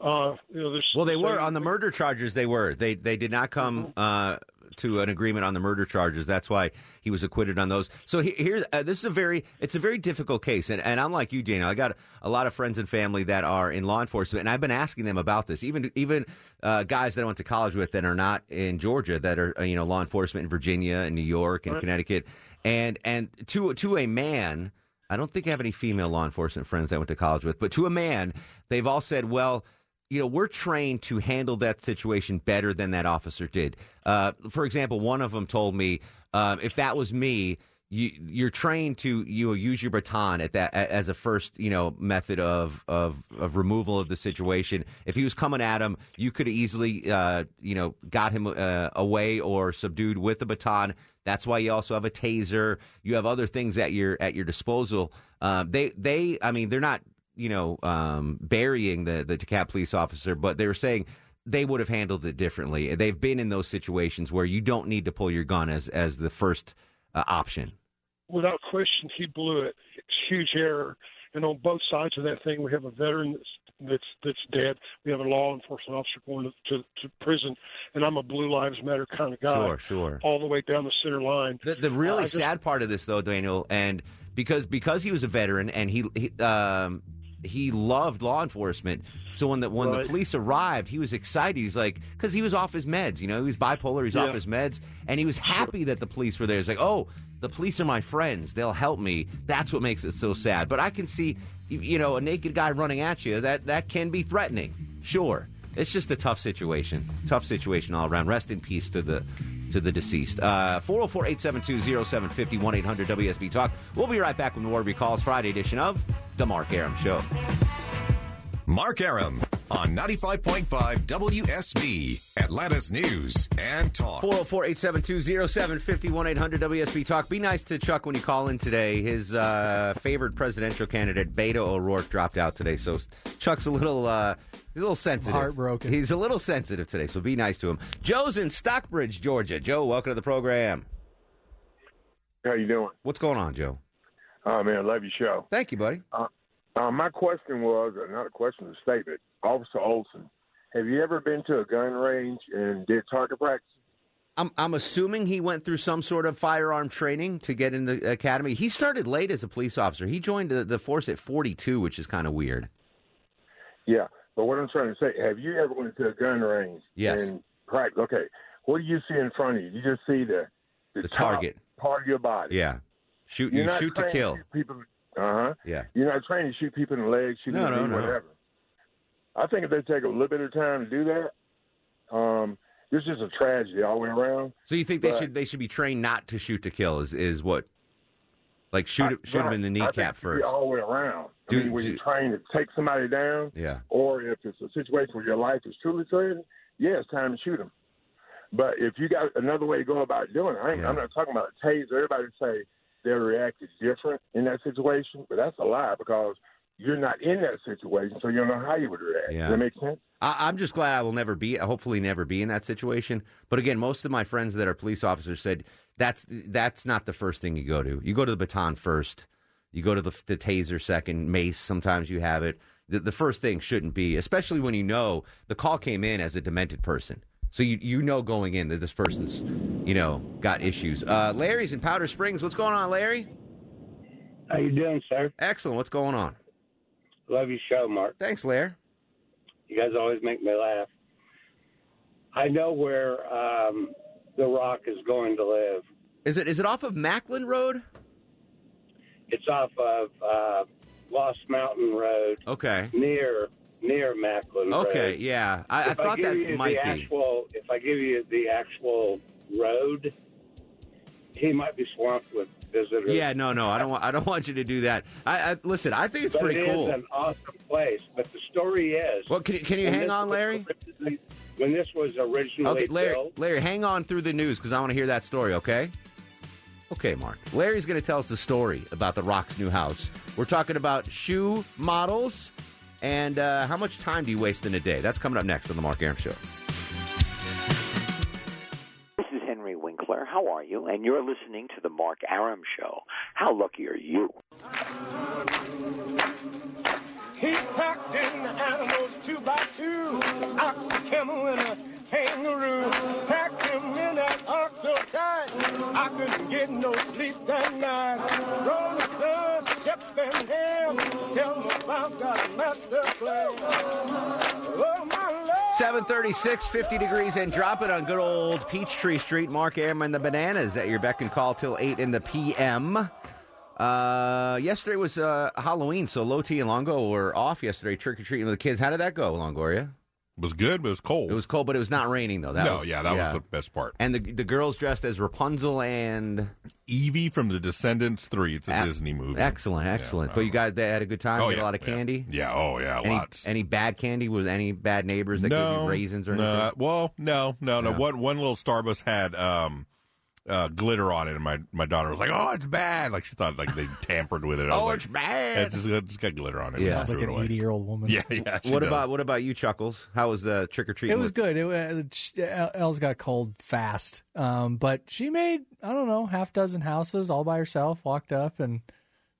Uh, you know, there's Well, they were on the murder charges. They were. They they did not come Mm-hmm. uh, to an agreement on the murder charges. That's why he was acquitted on those. So he, here, uh, this is a very it's a very difficult case. And, and I'm like you, Daniel. I got a lot of friends and family that are in law enforcement, and I've been asking them about this. Even even uh, guys that I went to college with that are not in Georgia, that are uh, you know law enforcement in Virginia and New York and Right. Connecticut, and and to to a man. I don't think I have any female law enforcement friends I went to college with, but to a man, they've all said, well, you know, we're trained to handle that situation better than that officer did. Uh, for example, one of them told me, um, if that was me, you, you're trained to you know, use your baton at that as a first you know method of, of of removal of the situation. If he was coming at him, you could easily uh, you know got him uh, away or subdued with the baton. That's why you also have a taser. You have other things at your at your disposal. Um, they they I mean they're not you know um, burying the the DeKalb police officer, but they were saying they would have handled it differently. They've been in those situations where you don't need to pull your gun as as the first uh, option. without question, he blew it. It's huge error. And on both sides of that thing, we have a veteran that's that's that's dead. We have a law enforcement officer going to, to, to prison, and I'm a Blue Lives Matter kind of guy. Sure, sure. All the way down the center line. The, the really just- sad part of this, though, Daniel, and because because he was a veteran and he he, um, he loved law enforcement. So when the when Right. the police arrived, he was excited. He's like, because he was off his meds, you know, he was bipolar. He's off his meds, and he was happy that the police were there. He's like, oh, the police are my friends. They'll help me. That's what makes it so sad. But I can see, you- you know, a naked guy running at you. That that can be threatening. Sure, it's just a tough situation. Tough situation all around. Rest in peace to the to the deceased. Uh, 404 872 0750 1 800 WSB Talk. We'll be right back with more of your calls. Friday edition of The Mark Arum Show. Mark Arum on 95.5 WSB, Atlanta's News and Talk. 404 872 800 WSB Talk. Be nice to Chuck when you call in today. His uh, favored presidential candidate, Beto O'Rourke, dropped out today. So Chuck's a little. Uh, He's a little sensitive. Heartbroken. He's a little sensitive today, so be nice to him. Joe's in Stockbridge, Georgia. Joe, welcome to the program. How you doing? What's going on, Joe? Oh man, I love your show. Thank you, buddy. Uh, Uh, my question was, or not a question, a statement. Officer Olsen, have you ever been to a gun range and did target practice? I'm I'm assuming he went through some sort of firearm training to get in the academy. He started late as a police officer. He joined the, the force at 42, which is kind of weird. Yeah, but what I'm trying to say, have you ever went to a gun range Yes. and practice? Okay, what do you see in front of you? You just see the the, The target. part of your body. Yeah, shoot You're you shoot to kill. shoot people. Uh huh. Yeah. You're not trained to shoot people in the legs, shoot No, them in the no, no. whatever. I think if they take a little bit of time to do that, um, this is a tragedy all the way around. So you think they should they should be trained not to shoot to kill? Is is what? Like shoot I- shoot him in the. I kneecap it should be first. all the way around. I Do- mean, when do- you're trained to take somebody down, Yeah. or if it's a situation where your life is truly threatened, yeah, it's time to shoot them. But if you got another way to go about doing it, I ain't, I'm not talking about a taser. Everybody say they reacted different in that situation, but that's a lie because you're not in that situation, so you don't know how you would react. Yeah. Does that make sense? I, I'm just glad I will never be, hopefully, never be in that situation. But again, most of my friends that are police officers said that's that's not the first thing you go to. You go to the baton first. You go to the, the taser second, mace. Sometimes you have it. The, the first thing shouldn't be, especially when you know the call came in as a demented person. So you you know going in that this person's you know got issues. Uh, Larry's in Powder Springs. What's going on, Larry? How you doing, sir? Excellent. What's going on? Love your show, Mark. Thanks, Larry. You guys always make me laugh. I know where um, The Rock is going to live. Is it is it off of Macland Road? It's off of uh, Lost Mountain Road, Okay. near near Macland Okay. Road. Yeah. I, I thought give that might the be. Actual, if I give you the actual road, he might be swamped with visitors. Yeah, no, no, I don't want. I don't want you to do that. I, I listen. I think it's But pretty it cool. an awesome place. But the story is. Well, can you- can you hang on, Larry? When this was originally Okay, Larry, built, Larry, hang on through the news because I want to hear that story. Okay. Okay, Mark. Larry's going to tell us the story about the Rock's new house. We're talking about shoe models and uh, how much time do you waste in a day? That's coming up next on the Mark Arum Show. This is Henry Winkler. How are you? And you're listening to the Mark Arum Show. How lucky are you? He packed in the animals two by two, ox, a camel, and a kangaroo. Packed him in that ox so tight, I couldn't get no sleep that night. Rolling Stones, Shep and tell about God's master plan. Oh, my love. 736, 50 degrees and drop it on good old Peachtree Street. Mark Arum and the Bananas at your beck and call till 8 in the p.m. Uh, yesterday was uh, Halloween, so Loti and Longo were off yesterday trick or treating with the kids. How did that go, Longoria? It was good, but it was cold. It was cold, but it was not raining though. That no, was, yeah, that was the best part. And the the girls dressed as Rapunzel and Evie from The Descendants Three. It's a Ec- Disney movie. Excellent, excellent. but you guys, they had a good time. Oh, yeah, a lot of candy. Yeah, oh, yeah, any, lots. Any bad candy? Was any bad neighbors that gave you raisins or no, anything? well, no, no, no. No. One one little Starbucks had um, uh, glitter on it, and my, my daughter was like, "Oh, it's bad!" Like she thought like they tampered with it. I was Oh, like, it's bad. It just, it just got glitter on it. Yeah. Sounds like an 80 year old woman. Yeah, yeah. she What does. about what about you, Chuckles? How was the trick or treat? It was good. It, uh, sh- Els got cold fast, um, but she made I don't know half dozen houses all by herself. Walked up and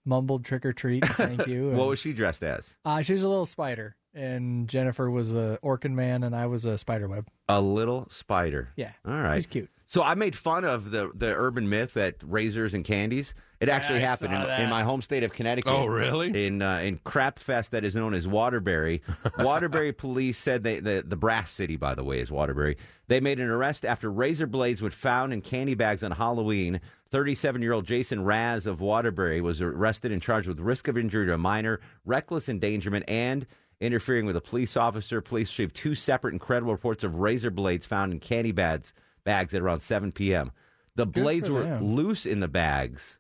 mumbled trick or treat, thank you. What was she dressed as? Uh, she was a little spider, and Jennifer was a Orkin man, and I was a spider web. A little spider. Yeah. All right. She's cute. So I made fun of the the urban myth that razors and candies. It actually I happened in, in my home state of Connecticut. Oh, really? In uh, in Crap Fest that is known as Waterbury. Waterbury police said they the the brass city by the way is Waterbury. They made an arrest after razor blades were found in candy bags on Halloween. 37 year old Jason Raz of Waterbury was arrested and charged with risk of injury to a minor, reckless endangerment, and interfering with a police officer. Police received two separate incredible reports of razor blades found in candy bags, bags at around 7 p.m. The Good blades were them. loose in the bags,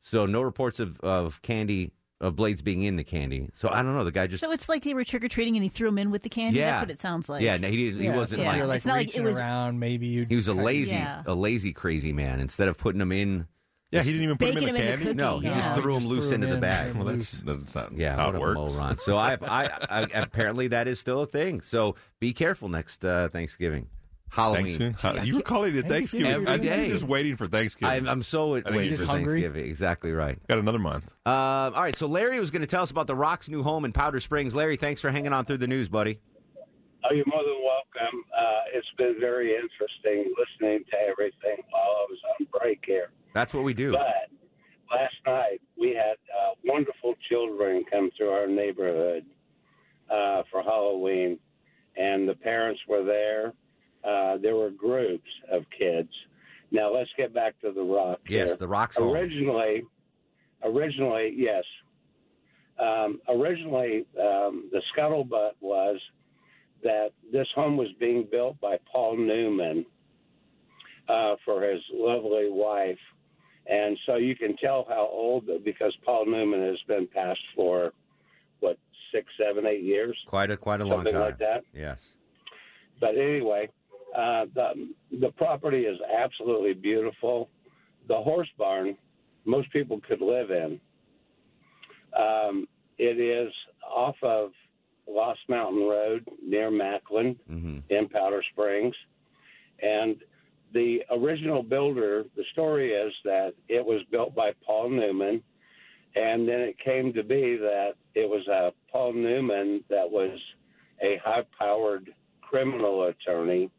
so no reports of, of candy of blades being in the candy. So I don't know. The guy just So it's like they were trick or treating and he threw them in with the candy. Yeah. That's what it sounds like. yeah. No, he didn't. He Yeah, wasn't so like you're like It's not like it was- around. Maybe you. he was a lazy, Yeah. a lazy crazy man. Instead of putting them in. Yeah, he didn't even put them in the them in the candy. No, he Yeah. just threw them loose threw 'em into the in, bag. Well, that's, that's not Yeah, how what it works. moron. So I, I, I, apparently that is still a thing. So be careful next uh, Thanksgiving. Halloween. Thanksgiving? You were calling it Thanksgiving. Every I think day. you're just waiting for Thanksgiving. I'm, I'm so I waiting you're for just hungry. Thanksgiving. Exactly right. Got another month. Uh, all right, so Larry was going to tell us about the Rock's new home in Powder Springs. Larry, thanks for hanging on through the news, buddy. Oh, you're more than welcome. Uh, it's been very interesting listening to everything while I was on break here. That's what we do. But last night we had uh, wonderful children come through our neighborhood uh, for Halloween, and the parents were there. Uh, there were groups of kids. Now let's get back to the rock. Yes, here. the Rock's home. originally. Originally, yes. Um, originally, um, the scuttlebutt was that this home was being built by Paul Newman uh, for his lovely wife. And so you can tell how old, because Paul Newman has been passed for, what, six, seven, eight years? Quite a quite a long Something time. like that. Yes. But anyway, uh, the, the property is absolutely beautiful. The horse barn, most people could live in. Um, it is off of Lost Mountain Road near Macland Mm-hmm. in Powder Springs. And the original builder, the story is that it was built by Paul Newman. And then it came to be that it was uh, Paul Newman that was a high powered criminal attorney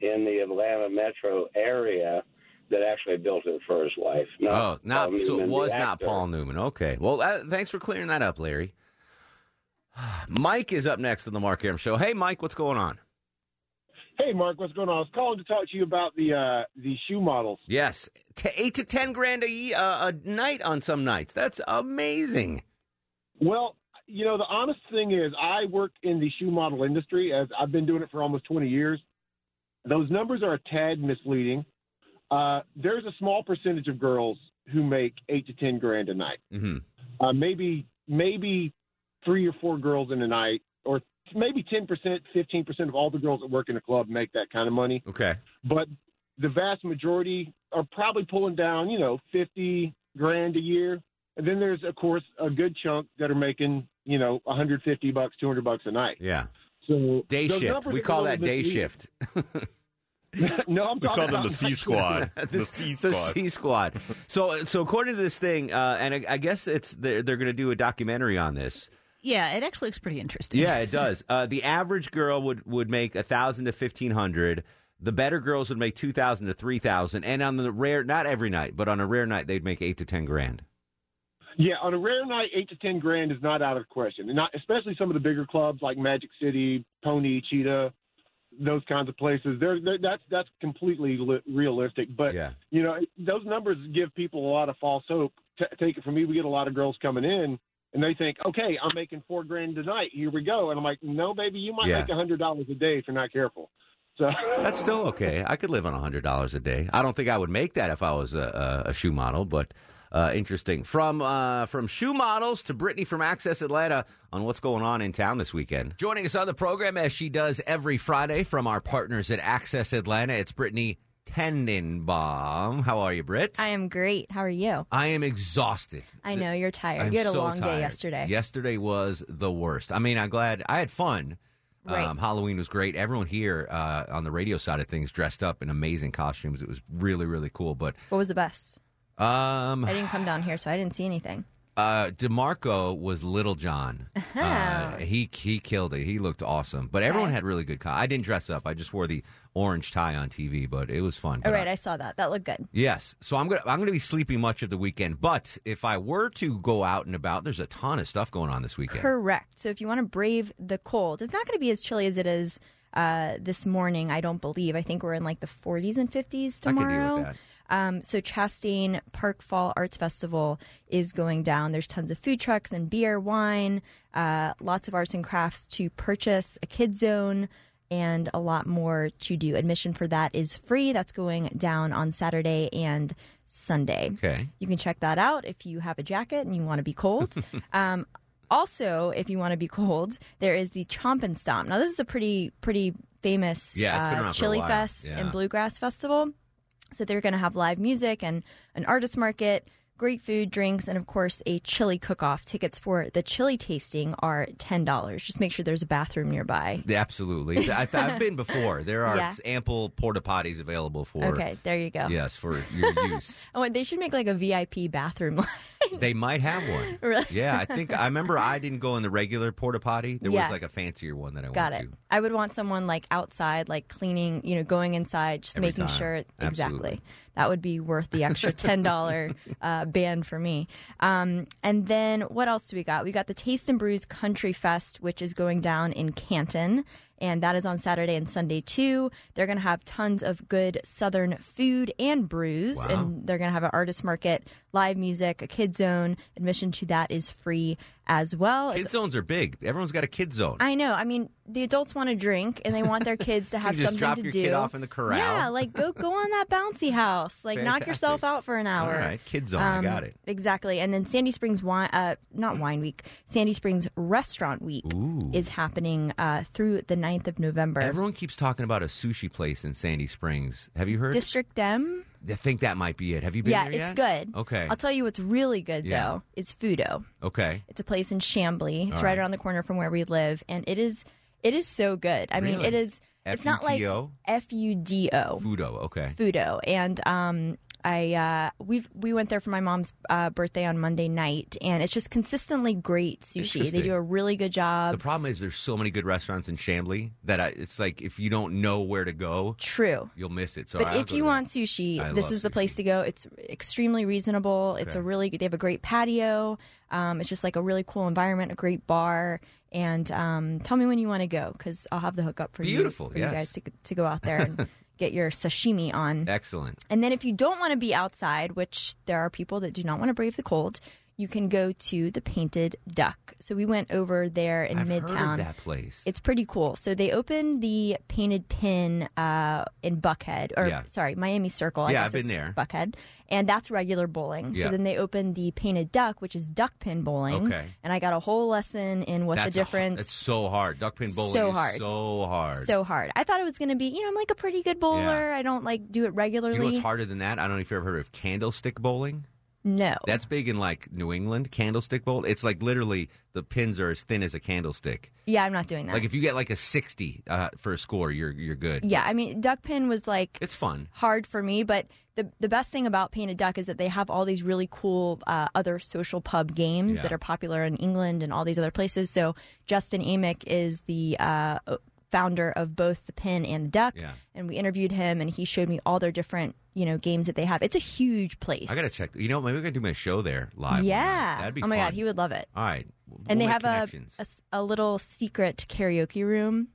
in the Atlanta metro area that actually built it for his wife. Not oh, not Paul so it was not. Paul Newman. Okay. Well, uh, thanks for clearing that up, Larry. Mike is up next on the Mark Arum Show. Hey, Mike, what's going on? Hey, Mark, what's going on? I was calling to talk to you about the uh, the shoe models. Yes, T- eight to ten grand a, uh, a night on some nights. That's amazing. Well, you know, the honest thing is, I work in the shoe model industry as I've been doing it for almost 20 years. Those numbers are a tad misleading. Uh, there's a small percentage of girls who make eight to 10 grand a night. Mm-hmm. Uh, maybe, maybe three or four girls in a night, or maybe 10%, 15% of all the girls that work in a club make that kind of money. Okay. But the vast majority are probably pulling down, you know, 50 grand a year. And then there's, of course, a good chunk that are making, you know, 150 bucks, 200 bucks a night. Yeah. So Day shift. We call that day shift. no, I'm We talking call them about the C squad. the C So squad. C Squad. So, so according to this thing, uh, and I, I guess it's they're, they're going to do a documentary on this. Yeah, it actually looks pretty interesting. Yeah, it does. Uh, the average girl would would make a thousand to fifteen hundred. The better girls would make two thousand to three thousand, and on the rare, not every night, but on a rare night, they'd make eight to ten grand. Yeah, on a rare night, eight to ten grand is not out of the question, and not especially some of the bigger clubs like Magic City, Pony, Cheetah, those kinds of places. They're, they're that's that's completely li- realistic. But Yeah. you know, those numbers give people a lot of false hope. T- take it from me, we get a lot of girls coming in, and they think, okay, I'm making four grand tonight. Here we go, and I'm like, no, baby, you might Yeah. make a hundred dollars a day if you're not careful. So That's still okay. I could live on a hundred dollars a day. I don't think I would make that if I was a, a, a shoe model, but uh, interesting. From uh, from shoe models to Brittany from Access Atlanta on what's going on in town this weekend. Joining us on the program as she does every Friday from our partners at Access Atlanta, it's Brittany Tenenbaum. How are you, Britt? I am great. How are you? I am exhausted. I know you're tired. I'm you had a so long tired. day yesterday. Yesterday was the worst. I mean, I'm glad I had fun. Right. Um, Halloween was great. Everyone here uh, on the radio side of things dressed up in amazing costumes. It was really, really cool. But What was the best? Um, I didn't come down here, so I didn't see anything. uh, Demarco was Little John. Uh, he he killed it. He looked awesome. But everyone had really good. Co- I didn't dress up. I just wore the orange tie on TV. But it was fun. All right, I- I saw that. That looked good. Yes. So I'm gonna I'm gonna be sleeping much of the weekend. But if I were to go out and about, there's a ton of stuff going on this weekend. Correct. So if you want to brave the cold, it's not going to be as chilly as it is uh, this morning. I don't believe. I think we're in like the 40s and 50s I could deal with tomorrow. Um, so Chastain Park Fall Arts Festival is going down. There's tons of food trucks and beer, wine, uh, lots of arts and crafts to purchase, a kid zone, and a lot more to do. Admission for that is free. That's going down on Saturday and Sunday. Okay. You can check that out if you have a jacket and you want to be cold. um, also, if you want to be cold, there is the Chomp and Stomp. Now, this is a pretty pretty famous Yeah, uh, around for a chili fest Yeah. and bluegrass festival. So they're going to have live music and an artist market. Great food, drinks, and of course a chili cook-off. Tickets for the chili tasting are ten dollars. Just make sure there's a bathroom nearby. Yeah, Absolutely. I, I've been before. There are Yeah. ample porta potties available for. Okay, there you go. Yes, for your use. Oh, they should make like a VIP bathroom. they might have one. Really? Yeah, I think I remember I didn't go in the regular porta potty. There Yeah. was like a fancier one that I Got went it. to. I would want someone like outside, like cleaning, you know, going inside, just Every making time. sure exactly. That would be worth the extra ten dollar uh, band for me. Um, and then what else do we got? We got the Taste and Brews Country Fest, which is going down in Canton. And that is on Saturday and Sunday too. They're going to have tons of good Southern food and brews, Wow. and they're going to have an artist market, live music, a kid zone. Admission to that is free as well. Kid It's zones are big. Everyone's got a kid zone. I know. I mean, the adults want to drink and they want their kids to So have something drop to your do. kid off in the corral? Yeah, like go go on that bouncy house. Like knock yourself out for an hour. All right, kid zone. I Um, got it. Exactly. And then Sandy Springs wine, uh, not wine week, Sandy Springs Restaurant Week Ooh. is happening uh, through the 9th of November. Everyone keeps talking about a sushi place in Sandy Springs. Have you heard? District M. I think that might be it. Have you been yeah, there it's good. Okay. I'll tell you what's really good Yeah. though is Fudo. Okay. It's a place in Chamblee. It's All right. right. around the corner from where we live, and it is it is so good. I mean, Really? it is. It's not like F-U-T-O? F U D O. Fudo. Okay. Fudo, and um, I uh, we've we went there for my mom's uh, birthday on Monday night, and it's just consistently great sushi. They do a really good job. The problem is there's so many good restaurants in Chamblee that I, it's like if you don't know where to go, True. you'll miss it. So but I'll if you that. want sushi, I this is the place to go. It's extremely reasonable. It's Okay. a really they have a great patio. Um, it's just like a really cool environment, a great bar. And um, tell me when you want to go because I'll have the hookup for Beautiful, you for yes. you guys to to go out there and get your sashimi on. Excellent. And then if you don't want to be outside, which there are people that do not want to brave the cold, you can go to the Painted Duck. So we went over there in I've heard of Midtown. that place. It's pretty cool. So they opened the Painted Pin uh, in Buckhead, or Yeah. sorry, Miami Circle. I Yeah, guess I've been there. Buckhead, and that's regular bowling. Yeah. So then they opened the Painted Duck, which is duck pin bowling. Okay. And I got a whole lesson in what That's the difference. it's so hard. Duck pin bowling So hard. so hard. so hard. I thought it was going to be, you know, I'm like a pretty good bowler. I don't like do it regularly. Do you know what's harder than that? I don't know if you've ever heard of candlestick bowling. No. That's big in like New England. Candlestick bowl. It's like literally the pins are as thin as a candlestick. Yeah, I'm not doing that. Like if you get like a sixty uh, for a score, you're you're good. yeah, I mean, duck pin was like It's fun. hard for me, but the the best thing about Painted Duck is that they have all these really cool uh, other social pub games Yeah. that are popular in England and all these other places. So Justin Amick is the uh, founder of both the Pin and the Duck, Yeah. and we interviewed him, and he showed me all their different you know games that they have. It's a huge place. I gotta check. You know, maybe we can do my show there live. Yeah, that'd be. oh my fun. god, he would love it. All right, We'll and they have a, a a little secret karaoke room.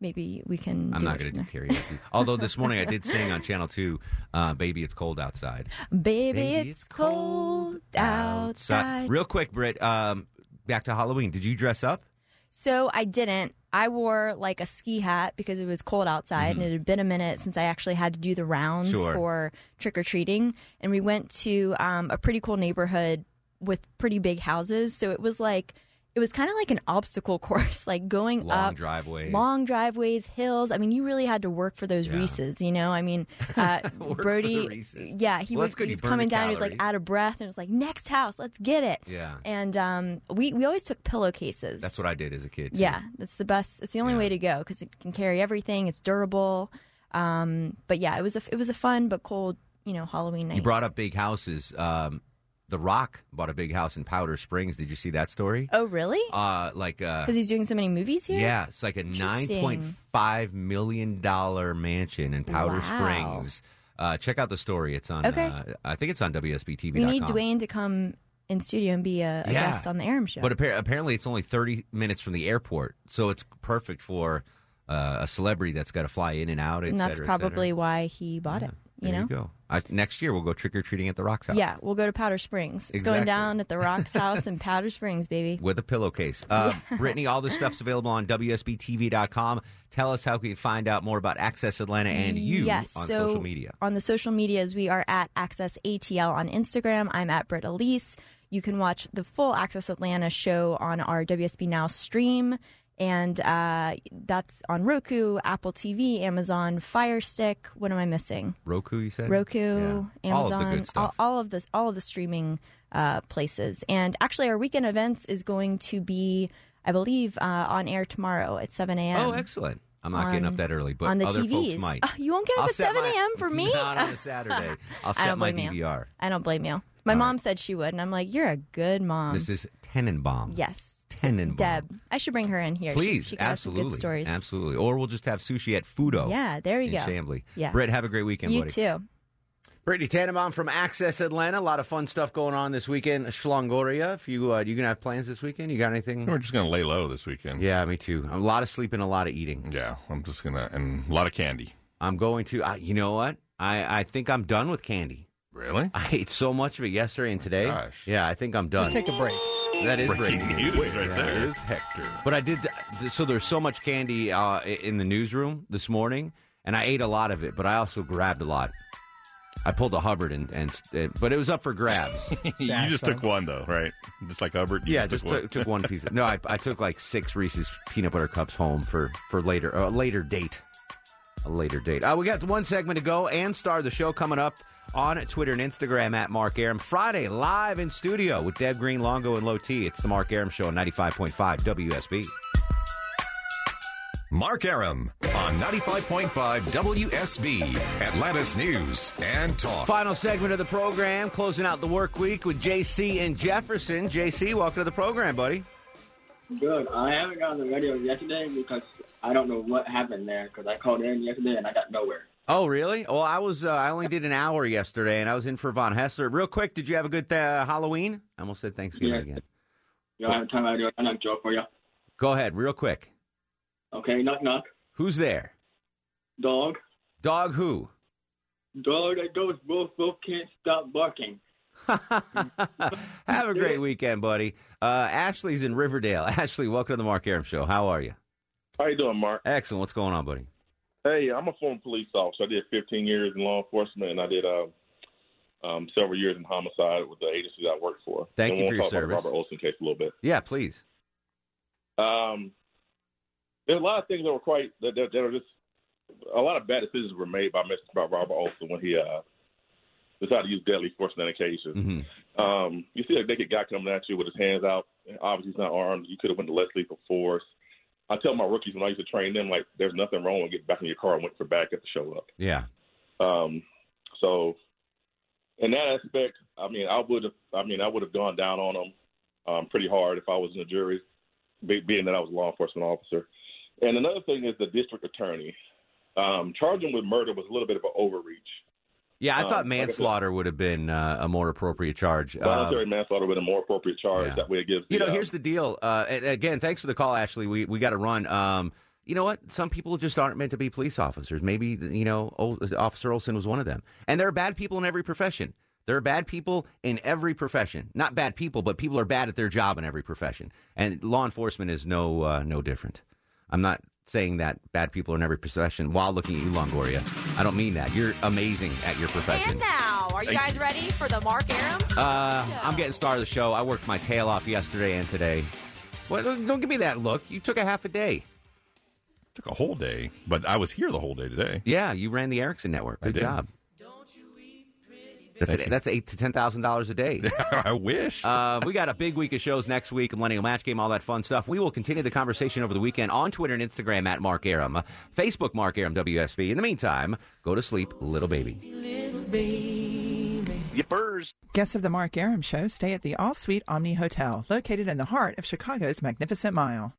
Maybe we can. I'm not going to do karaoke. Although this morning I did sing on Channel Two, uh, "Baby It's Cold Outside." there. Baby, it's cold outside. Real quick, Britt. Um, back to Halloween. Did you dress up? So I didn't. I wore like a ski hat because it was cold outside and it had been a minute since I actually had to do the rounds Mm-hmm. Sure. for trick or treating. And we went to um, a pretty cool neighborhood with pretty big houses. So it was like, it was kind of like an obstacle course, like going Long up driveways. long driveways, hills. I mean, you really had to work for those Yeah. Reese's, you know? I mean, uh, Work for the Brody, yeah, he Well, was, he was coming down. He was like out of breath, and it was like, next house, let's get it. Yeah. And um, we we always took pillowcases. That's what I did as a kid. too. Yeah, that's the best. It's the only way to go because it can carry everything. It's durable. Um, but yeah, it was a it was a fun but cold, you know, Halloween night. You brought up big houses. Um, the Rock bought a big house in Powder Springs. Did you see that story? oh, really? Uh, like uh, Because he's doing so many movies here. Yeah, it's like a nine point five million dollar mansion in Powder Wow. Springs. Uh, check out the story. It's on. Okay. Uh, I think it's on WSBTV. we need Dwayne to come in studio and be a, a Yeah. guest on the Arum show. But appar- apparently, it's only thirty minutes from the airport, so it's perfect for uh, a celebrity that's got to fly in and out. And that's cetera, et probably why he bought it. You There know. you I, next year we'll go trick or treating at the Rock's house. Yeah, we'll go to Powder Springs. It's going down at the Rocks house in Powder Springs, baby. with a pillowcase. Uh, Brittany, all this stuff's available on WSBTV.com. Tell us how we can find out more about Access Atlanta and you yes, on so social media. On the social medias, we are at Access ATL on Instagram. I'm at Britt Elise. You can watch the full Access Atlanta show on our WSB Now stream. And uh, that's on Roku, Apple TV, Amazon Fire Stick. What am I missing? Roku, you said? Roku, Yeah. All Amazon, of the good stuff. All, all of the all of the streaming uh, places. And actually, our weekend events is going to be, I believe, uh, on air tomorrow at 7 a.m. Oh, excellent. I'm not getting up that early, but on the other TVs. folks might. You won't get up I'll at 7 a.m. for me? Not on a Saturday. I'll I set my blame you. DVR. I don't blame you. My mom said she would, and I'm like, you're a good mom. This is Tenenbaum. yes, Tenenbaum. Deb. I should bring her in here. Please, she, got us absolutely, good stories. absolutely. Or we'll just have sushi at Fudo. Yeah, there you in go. Chamblee. Yeah. Britt, have a great weekend, you buddy. too. Brittany Tannenbaum from Access Atlanta. A lot of fun stuff going on this weekend. Schlongoria. If you uh, you gonna have plans this weekend? You got anything? We're just gonna lay low this weekend. Yeah, me too. A lot of sleeping, and a lot of eating. Yeah, I'm just gonna and a lot of candy. I'm going to. Uh, you know what? I I think I'm done with candy. Really? I ate so much of it yesterday and today. Gosh. Yeah, I think I'm done. Just take a break. That is Breaking breaking news right Yeah, there. That is Hector. But I did. So there's so much candy uh, in the newsroom this morning, and I ate a lot of it. But I also grabbed a lot. I pulled a Hubbard and, and, and but it was up for grabs. you just took one though, right? Just like Hubbard. You yeah, just just took took, took one piece. No, I, I took like six Reese's peanut butter cups home for for later a later date. A later date. Uh, we got one segment to go and star the show coming up on Twitter and Instagram at Mark Arum. Friday live in studio with Deb Green, Longo, and Low T. It's the Mark Arum Show on ninety five point five WSB. Mark Arum on 95.5 WSB, Atlanta's News and Talk. Final segment of the program, closing out the work week with JC and Jefferson. JC, welcome to the program, buddy. Good. I haven't gotten the radio yesterday because I don't know what happened there because I called in yesterday and I got nowhere. Oh, really? Well, I was. Uh, I only did an hour yesterday, and I was in for Von Hessler. Real quick, did you have a good uh, Halloween? I almost said Thanksgiving Yeah. again. You know, I have time I do a knock joke for you. Go ahead, real quick. Okay, knock knock. Who's there? Dog. Dog who? Dog that goes both both can't stop barking. Have a great weekend, buddy. Uh, Ashley's in Riverdale. Ashley, welcome to the Mark Arum Show. How are you? How are you doing, Mark? Excellent. What's going on, buddy? Hey, I'm a former police officer. I did 15 years in law enforcement, and I did uh, um, several years in homicide with the agencies I worked for. Thank and you we'll for your talk about service. the Robert Olsen case a little bit. Yeah, please. Um, there's a lot of things that were quite that, that, that are just a lot of bad decisions were made by Mr. by Robert Olsen when he uh, decided to use deadly force on that occasion. Mm-hmm. Um, you see a naked guy coming at you with his hands out. and Obviously, he's not armed. You could have went to less lethal force. I tell my rookies when I used to train them, like, there's nothing wrong with getting back in your car and wait for backup to show up. Yeah. Um, so, in that aspect, I mean, I would have, I mean, I would have gone down on them um, pretty hard if I was in the jury, be, being that I was a law enforcement officer. And another thing is the district attorney. Um, charging with murder was a little bit of an overreach. Yeah, I Um, thought like I manslaughter would have been uh, a more appropriate charge. Voluntary Uh, manslaughter would have been a more appropriate charge. yeah. That way, it gives. You know, uh, here's the deal. Uh, again, thanks for the call, Ashley. We we got to run. Um, you know what? Some people just aren't meant to be police officers. Maybe you know, Ol- Officer Olsen was one of them. And there are bad people in every profession. There are bad people in every profession. Not bad people, but people are bad at their job in every profession. And law enforcement is no uh, no different. I'm not saying that bad people are in every profession while looking at you, Longoria. I don't mean that. You're amazing at your profession. And now, are you guys ready for the Mark Arums? Uh, I'm getting star of the show. I worked my tail off yesterday and today. Well, don't don't give me that look. You took a half a day. Took a whole day, but I was here the whole day today. Yeah, you ran the Erickson Network. Good job. That's, Thank you. that's eight to ten thousand dollars a day. I wish. Uh, we got a big week of shows next week. Millennial Match Game, all that fun stuff. We will continue the conversation over the weekend on Twitter and Instagram at Mark Arum, Facebook Mark Arum WSB. In the meantime, go to sleep, little baby. Yippers. Guests of the Mark Arum Show stay at the All Suite Omni Hotel, located in the heart of Chicago's Magnificent Mile.